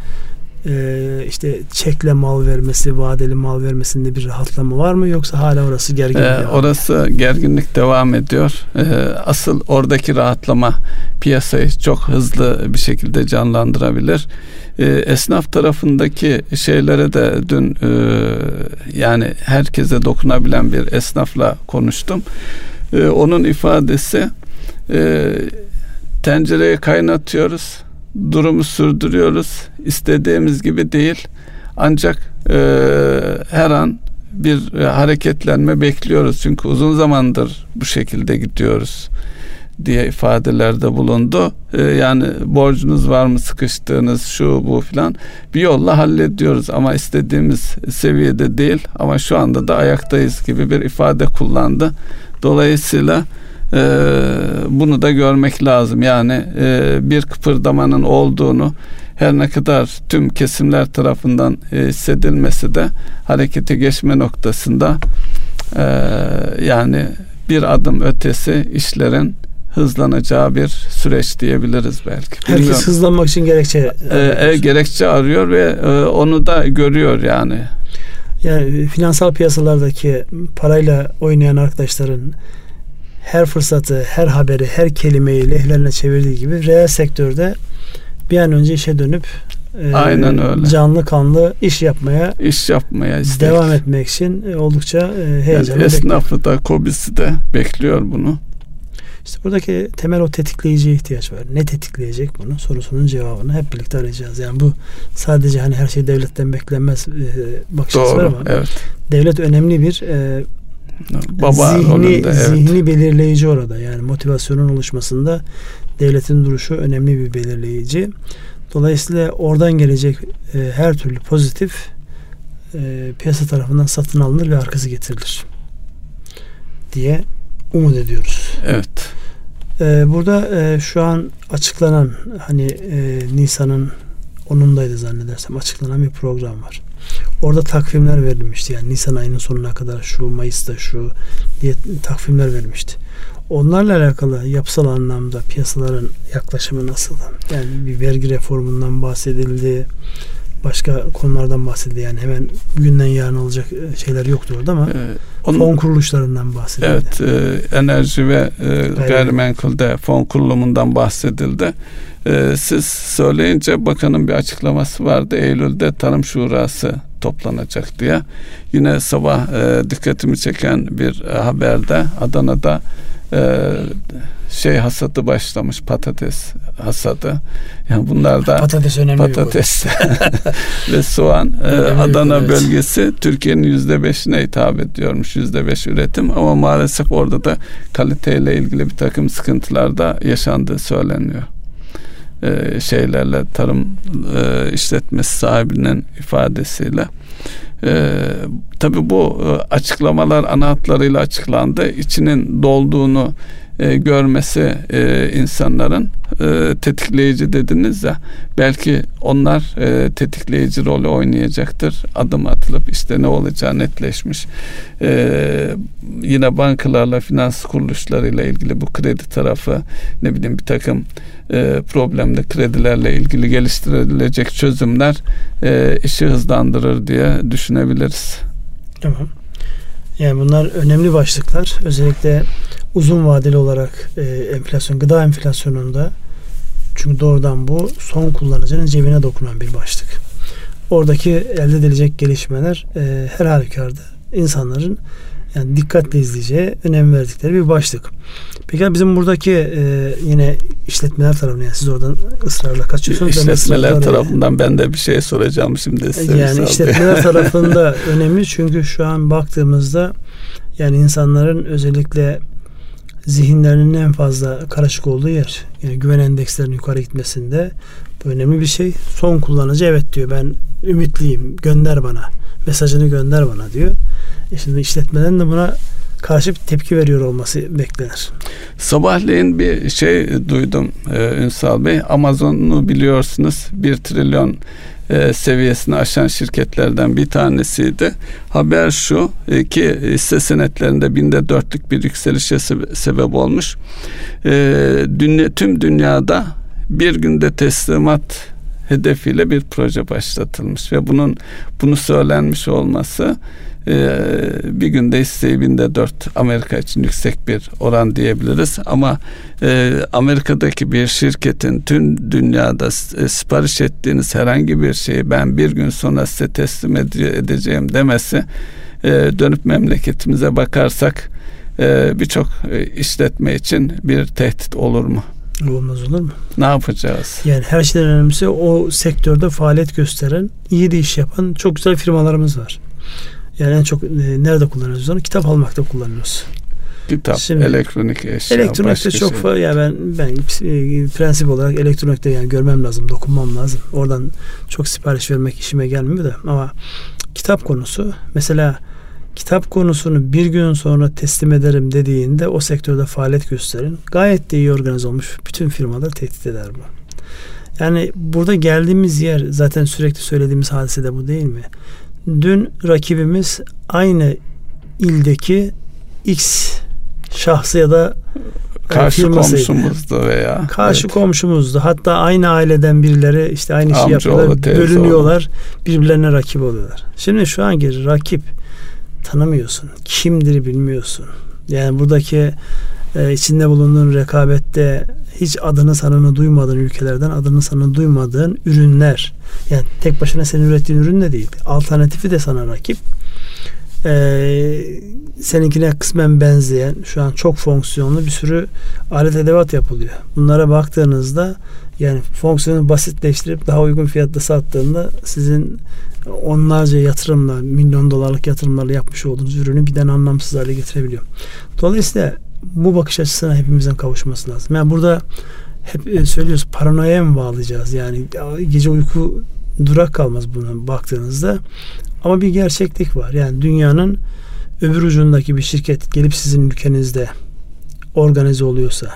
e, işte çekle mal vermesi, vadeli mal vermesinde bir rahatlama var mı yoksa hala orası gergin? Ee, orası gerginlik devam ediyor. Ee, asıl oradaki rahatlama piyasayı çok hızlı bir şekilde canlandırabilir. Ee, esnaf tarafındaki şeylere de dün e, yani herkese dokunabilen bir esnafla konuştum. Ee, onun ifadesi e, tencereyi kaynatıyoruz durumu sürdürüyoruz. İstediğimiz gibi değil. Ancak e, her an bir e, hareketlenme bekliyoruz. Çünkü uzun zamandır bu şekilde gidiyoruz diye ifadelerde bulundu. E, yani borcunuz var mı sıkıştığınız şu bu filan bir yolla hallediyoruz ama istediğimiz seviyede değil ama şu anda da ayaktayız gibi bir ifade kullandı. Dolayısıyla ee, bunu da görmek lazım. Yani e, bir kıpırdamanın olduğunu her ne kadar tüm kesimler tarafından e, hissedilmesi de harekete geçme noktasında e, yani bir adım ötesi işlerin hızlanacağı bir süreç diyebiliriz belki. Bilmiyorum. Herkes hızlanmak için gerekçe arıyor. E, gerekçe arıyor ve e, onu da görüyor yani. Yani finansal piyasalardaki parayla oynayan arkadaşların her fırsatı, her haberi, her kelimeyi lehlerine çevirdiği gibi reel sektörde bir an önce işe dönüp e, Aynen öyle. canlı kanlı iş yapmaya iş yapmaya istek. devam etmek için e, oldukça e, heyecanlı. Yani esnafı da kobisi de bekliyor bunu. İşte buradaki temel o tetikleyiciye ihtiyaç var. Ne tetikleyecek bunu? Sorusunun cevabını hep birlikte arayacağız. Yani bu sadece hani her şey devletten beklenmez e, bakış Doğru, var ama evet. devlet önemli bir e, Baba zihni, rolünde, evet. zihni belirleyici orada. Yani motivasyonun oluşmasında devletin duruşu önemli bir belirleyici. Dolayısıyla oradan gelecek e, her türlü pozitif e, piyasa tarafından satın alınır ve arkası getirilir diye umut ediyoruz. Evet. E, burada e, şu an açıklanan hani e, Nisan'ın onundaydı zannedersem açıklanan bir program var. Orada takvimler verilmişti. Yani Nisan ayının sonuna kadar şu, Mayıs'ta şu diye takvimler verilmişti. Onlarla alakalı yapısal anlamda piyasaların yaklaşımı nasıl? Yani bir vergi reformundan bahsedildi. Başka konulardan bahsedildi. Yani hemen bugünden yarın olacak e, şeyler yoktu orada ama ee, onun, fon kuruluşlarından bahsedildi. Evet, e, enerji ve e, gayrimenkulde fon kurulumundan bahsedildi. E, siz söyleyince bakanın bir açıklaması vardı. Eylül'de Tarım Şurası toplanacak diye. Yine sabah e, dikkatimi çeken bir e, haberde Adana'da e, şey hasadı başlamış patates hasadı. Yani bunlar da patates önemli patates [laughs] [laughs] ve soğan e, Adana evet. bölgesi Türkiye'nin yüzde beşine hitap ediyormuş yüzde beş üretim. Ama maalesef orada da kaliteyle ilgili bir takım sıkıntılar da yaşandığı söyleniyor. E, şeylerle tarım e, işletmesi sahibinin ifadesiyle. E, tabi bu e, açıklamalar ana hatlarıyla açıklandı. İçinin dolduğunu e, görmesi e, insanların e, tetikleyici dediniz ya belki onlar e, tetikleyici rolü oynayacaktır adım atılıp işte ne olacağı netleşmiş e, yine bankalarla finans kuruluşlarıyla ilgili bu kredi tarafı ne bileyim bir takım e, problemli kredilerle ilgili geliştirilecek çözümler e, işi hızlandırır diye düşünebiliriz. Tamam. Yani bunlar önemli başlıklar. Özellikle uzun vadeli olarak e, enflasyon, gıda enflasyonunda çünkü doğrudan bu son kullanıcının cebine dokunan bir başlık. Oradaki elde edilecek gelişmeler e, her halükarda insanların yani dikkatle izleyeceği, önem verdikleri bir başlık. Peki bizim buradaki e, yine işletmeler tarafından yani siz oradan ısrarla kaçıyorsunuz. İşletmeler tarafından ben de bir şey soracağım şimdi size. Yani işletmeler [laughs] tarafında önemli çünkü şu an baktığımızda yani insanların özellikle zihinlerinin en fazla karışık olduğu yer. Yani güven endekslerinin yukarı gitmesinde önemli bir şey. Son kullanıcı evet diyor ben ümitliyim gönder bana mesajını gönder bana diyor. E şimdi işletmelerin de buna karşı bir tepki veriyor olması beklenir. Sabahleyin bir şey duydum e, Ünsal Bey. Amazon'u biliyorsunuz bir trilyon e, seviyesini aşan şirketlerden bir tanesiydi. Haber şu e, ki hisse senetlerinde binde dörtlük bir yükselişe sebep olmuş. E, dünya, tüm dünyada bir günde teslimat hedefiyle bir proje başlatılmış ve bunun bunu söylenmiş olması e, bir günde hisseyi binde dört Amerika için yüksek bir oran diyebiliriz ama e, Amerika'daki bir şirketin tüm dünyada e, sipariş ettiğiniz herhangi bir şeyi ben bir gün sonra size teslim edeceğim demesi e, dönüp memleketimize bakarsak e, birçok e, işletme için bir tehdit olur mu? Olmaz olur mu? Ne yapacağız? Yani her şeyden önemlisi o sektörde faaliyet gösteren, iyi de iş yapan çok güzel firmalarımız var. Yani en çok e, nerede kullanıyoruz onu? Kitap almakta kullanıyoruz. Kitap, Şimdi, elektronik eşya, Elektronikte çok şey. ya ben ben e, prensip olarak elektronikte yani görmem lazım, dokunmam lazım. Oradan çok sipariş vermek işime gelmiyor da ama kitap konusu mesela kitap konusunu bir gün sonra teslim ederim dediğinde o sektörde faaliyet gösterin. Gayet de iyi organize olmuş bütün firmalar tehdit eder bu. Yani burada geldiğimiz yer zaten sürekli söylediğimiz hadise de bu değil mi? Dün rakibimiz aynı ildeki X şahsı ya da e, karşı firmasıydı. komşumuzdu veya karşı evet. komşumuzdu. Hatta aynı aileden birileri işte aynı şeyi yapıyorlar, bölünüyorlar, birbirlerine rakip oluyorlar. Şimdi şu anki rakip tanımıyorsun. Kimdir bilmiyorsun. Yani buradaki e, içinde bulunduğun rekabette hiç adını sanını duymadığın ülkelerden adını sanını duymadığın ürünler. Yani tek başına senin ürettiğin ürün de değil. Alternatifi de sana rakip. Ee, seninkine kısmen benzeyen şu an çok fonksiyonlu bir sürü alet edevat yapılıyor. Bunlara baktığınızda yani fonksiyonu basitleştirip daha uygun fiyatta sattığında sizin onlarca yatırımla, milyon dolarlık yatırımlarla yapmış olduğunuz ürünü birden anlamsız hale getirebiliyor. Dolayısıyla bu bakış açısına hepimizin kavuşması lazım. Yani burada hep e, söylüyoruz paranoya mı bağlayacağız? Yani gece uyku durak kalmaz buna baktığınızda. Ama bir gerçeklik var. Yani dünyanın öbür ucundaki bir şirket gelip sizin ülkenizde organize oluyorsa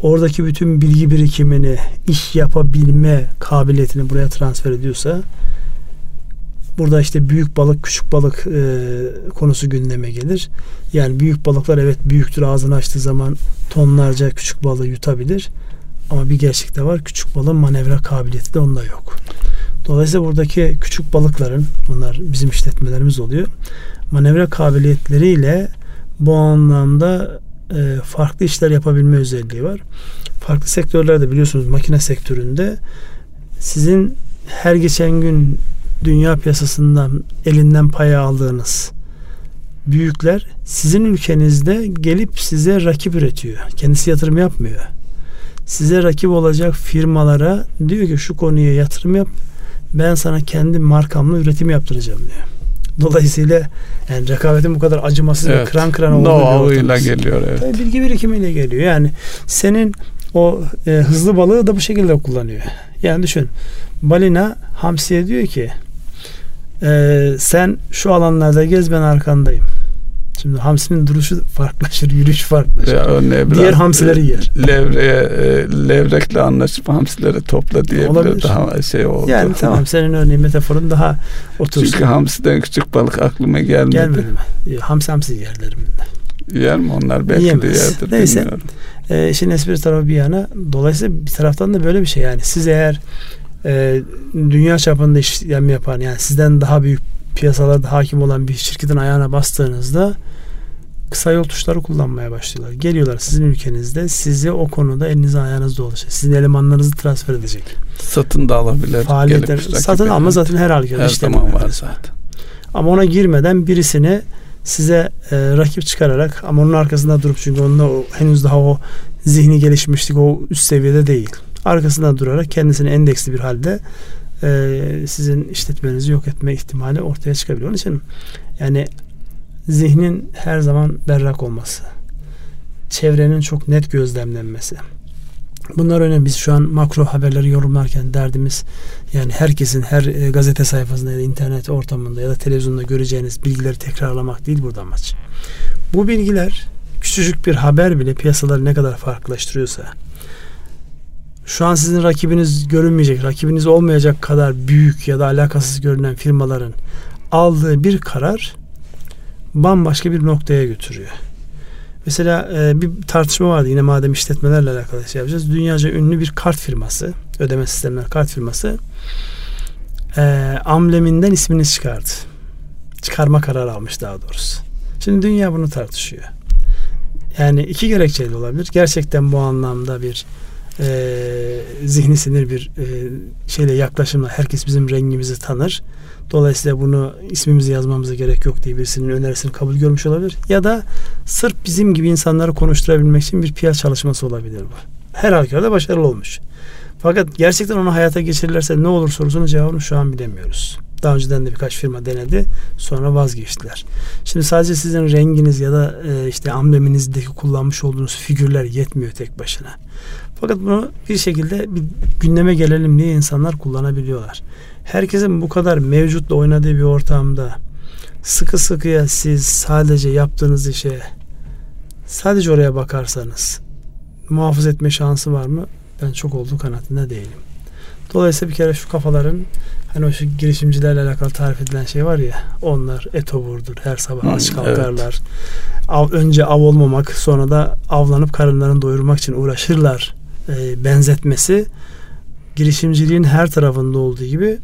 oradaki bütün bilgi birikimini, iş yapabilme kabiliyetini buraya transfer ediyorsa burada işte büyük balık küçük balık e, konusu gündeme gelir. Yani büyük balıklar evet büyüktür ağzını açtığı zaman tonlarca küçük balığı yutabilir. Ama bir gerçek de var. Küçük balığın manevra kabiliyeti de onda yok. Dolayısıyla buradaki küçük balıkların, onlar bizim işletmelerimiz oluyor. Manevra kabiliyetleriyle bu anlamda e, farklı işler yapabilme özelliği var. Farklı sektörlerde biliyorsunuz makine sektöründe sizin her geçen gün dünya piyasasından elinden pay aldığınız büyükler sizin ülkenizde gelip size rakip üretiyor. Kendisi yatırım yapmıyor. Size rakip olacak firmalara diyor ki şu konuya yatırım yap. Ben sana kendi markamla üretim yaptıracağım diyor. Dolayısıyla yani rekabetin bu kadar acımasız evet. ve kıran kıran olduğu know geliyor evet. Tabii bilgi birikimiyle geliyor. Yani senin o e, hızlı balığı da bu şekilde kullanıyor. Yani düşün. Balina hamsiye diyor ki e, sen şu alanlarda gez ben arkandayım. Şimdi hamsinin duruşu farklılaşır, yürüyüş farklılaşır. Ya örneğin Diğer hamsileri yer. Levreye, e, levrekle anlaşıp hamsileri topla diyebilir. Olabilir. Daha şey oldu. Yani tamam senin örneğin metaforun daha otursun. Çünkü hamsiden küçük balık aklıma gelmedi. Gelmedi mi? E, hamsi hamsi yerlerim. Yer mi onlar? Belki Yiyemez. de yerdir. Neyse. Bilmiyorum. E, işin espri tarafı bir yana. Dolayısıyla bir taraftan da böyle bir şey yani. Siz eğer e, dünya çapında işlem yapan yani sizden daha büyük piyasalarda hakim olan bir şirketin ayağına bastığınızda kısa yol tuşları kullanmaya başlıyorlar. Geliyorlar sizin ülkenizde sizi o konuda elinize ayağınızda olacak. Sizin elemanlarınızı transfer edecek. Satın da alabilir. Faaliyetler, satın alma zaten her halükarda her zaman var zaten. Ama ona girmeden birisini size e, rakip çıkararak ama onun arkasında durup çünkü onunla o, henüz daha o zihni gelişmişlik o üst seviyede değil. Arkasında durarak kendisini endeksli bir halde e, sizin işletmenizi yok etme ihtimali ortaya çıkabiliyor. Onun için yani zihnin her zaman berrak olması, çevrenin çok net gözlemlenmesi. Bunlar önemli. Biz şu an makro haberleri yorumlarken derdimiz yani herkesin her e, gazete sayfasında ya da internet ortamında ya da televizyonda göreceğiniz bilgileri tekrarlamak değil burada amaç. Bu bilgiler küçücük bir haber bile piyasaları ne kadar farklılaştırıyorsa şu an sizin rakibiniz görünmeyecek, rakibiniz olmayacak kadar büyük ya da alakasız görünen firmaların aldığı bir karar bambaşka bir noktaya götürüyor. Mesela e, bir tartışma vardı yine madem işletmelerle alakalı şey yapacağız. Dünyaca ünlü bir kart firması, ödeme sistemleri kart firması e, ambleminden ismini çıkardı. Çıkarma kararı almış daha doğrusu. Şimdi dünya bunu tartışıyor. Yani iki gerekçeyle olabilir. Gerçekten bu anlamda bir e, zihni sinir bir e, şeyle yaklaşımla herkes bizim rengimizi tanır. Dolayısıyla bunu ismimizi yazmamıza gerek yok diye birisinin önerisini kabul görmüş olabilir. Ya da sırf bizim gibi insanları konuşturabilmek için bir piyasa çalışması olabilir bu. Her halükarda başarılı olmuş. Fakat gerçekten onu hayata geçirirlerse ne olur sorusunun cevabını şu an bilemiyoruz. Daha önceden de birkaç firma denedi. Sonra vazgeçtiler. Şimdi sadece sizin renginiz ya da e, işte ambleminizdeki kullanmış olduğunuz figürler yetmiyor tek başına. Fakat bunu bir şekilde bir gündeme gelelim diye insanlar kullanabiliyorlar. Herkesin bu kadar mevcutla oynadığı bir ortamda sıkı sıkıya siz sadece yaptığınız işe sadece oraya bakarsanız muhafız etme şansı var mı? Ben çok olduğu kanaatinde değilim. Dolayısıyla bir kere şu kafaların hani o şu girişimcilerle alakalı tarif edilen şey var ya onlar etovurdur her sabah hmm, aç kalkarlar. Evet. Av, önce av olmamak sonra da avlanıp karınlarını doyurmak için uğraşırlar e, benzetmesi girişimciliğin her tarafında olduğu gibi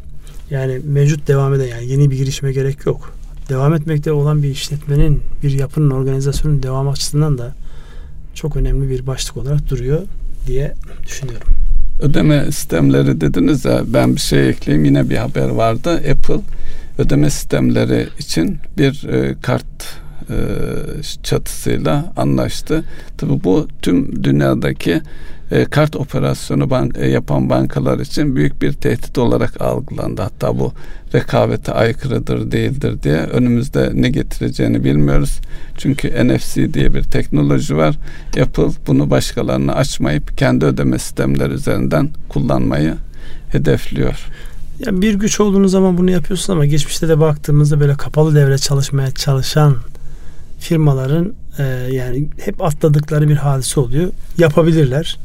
yani mevcut devam eden yani yeni bir girişime gerek yok. Devam etmekte olan bir işletmenin, bir yapının, organizasyonun devam açısından da çok önemli bir başlık olarak duruyor diye düşünüyorum. Ödeme sistemleri dediniz ya ben bir şey ekleyeyim yine bir haber vardı. Apple ödeme sistemleri için bir e, kart e, çatısıyla anlaştı. Tabi bu tüm dünyadaki e, kart operasyonu bank, e, yapan bankalar için büyük bir tehdit olarak algılandı. Hatta bu rekabete aykırıdır değildir diye önümüzde ne getireceğini bilmiyoruz. Çünkü NFC diye bir teknoloji var. Apple bunu başkalarına açmayıp kendi ödeme sistemleri üzerinden kullanmayı hedefliyor. Ya bir güç olduğunuz zaman bunu yapıyorsun ama geçmişte de baktığımızda böyle kapalı devre çalışmaya çalışan firmaların e, yani hep atladıkları bir hadise oluyor. Yapabilirler.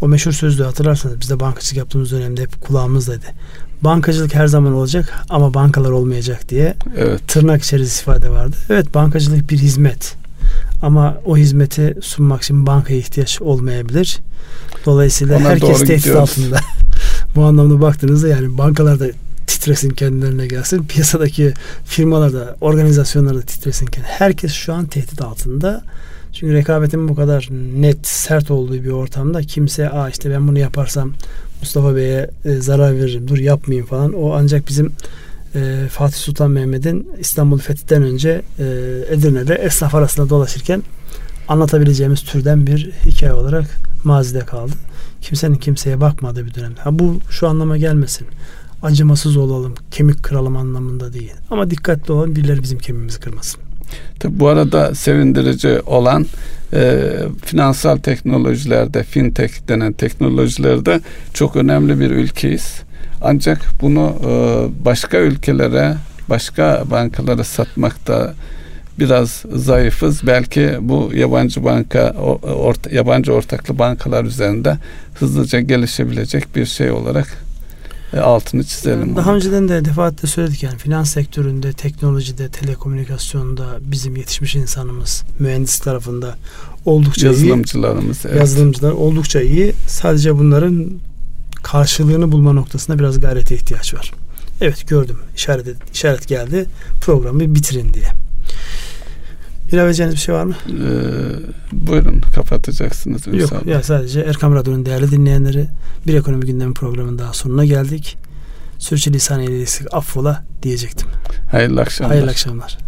O meşhur sözlüğü hatırlarsanız biz de bankacılık yaptığımız dönemde hep kulağımızdaydı. Bankacılık her zaman olacak ama bankalar olmayacak diye evet. tırnak içerisinde ifade vardı. Evet bankacılık bir hizmet. Ama o hizmeti sunmak için bankaya ihtiyaç olmayabilir. Dolayısıyla Ona herkes tehdit altında. [laughs] Bu anlamda baktığınızda yani bankalar da titresin kendilerine gelsin. Piyasadaki firmalar da organizasyonlar da titresin. Herkes şu an tehdit altında. Çünkü rekabetin bu kadar net, sert olduğu bir ortamda kimse aa işte ben bunu yaparsam Mustafa Bey'e e, zarar veririm, dur yapmayayım falan. O ancak bizim e, Fatih Sultan Mehmet'in İstanbul fethinden önce e, Edirne'de esnaf arasında dolaşırken anlatabileceğimiz türden bir hikaye olarak mazide kaldı. Kimsenin kimseye bakmadığı bir dönem. Ha, bu şu anlama gelmesin. Acımasız olalım, kemik kıralım anlamında değil. Ama dikkatli olun, birileri bizim kemiğimizi kırmasın. Tabi bu arada sevindirici olan e, finansal teknolojilerde, fintech denen teknolojilerde çok önemli bir ülkeyiz. Ancak bunu e, başka ülkelere, başka bankalara satmakta biraz zayıfız. Belki bu yabancı banka, orta, yabancı ortaklı bankalar üzerinde hızlıca gelişebilecek bir şey olarak altını çizelim. Daha önceden de defaatle söyledik yani finans sektöründe, teknolojide, telekomünikasyonda bizim yetişmiş insanımız mühendis tarafında oldukça yazılımcılarımız, iyi. Evet. Yazılımcılar oldukça iyi. Sadece bunların karşılığını bulma noktasında biraz gayrete ihtiyaç var. Evet gördüm. İşaret, işaret geldi. Programı bitirin diye. İlave edeceğiniz bir şey var mı? Ee, buyurun kapatacaksınız. Yok ya sadece Erkam Radyo'nun değerli dinleyenleri bir ekonomi gündemi programının daha sonuna geldik. Sürçülisan eyleydik affola diyecektim. Hayırlı akşamlar. Hayırlı akşamlar.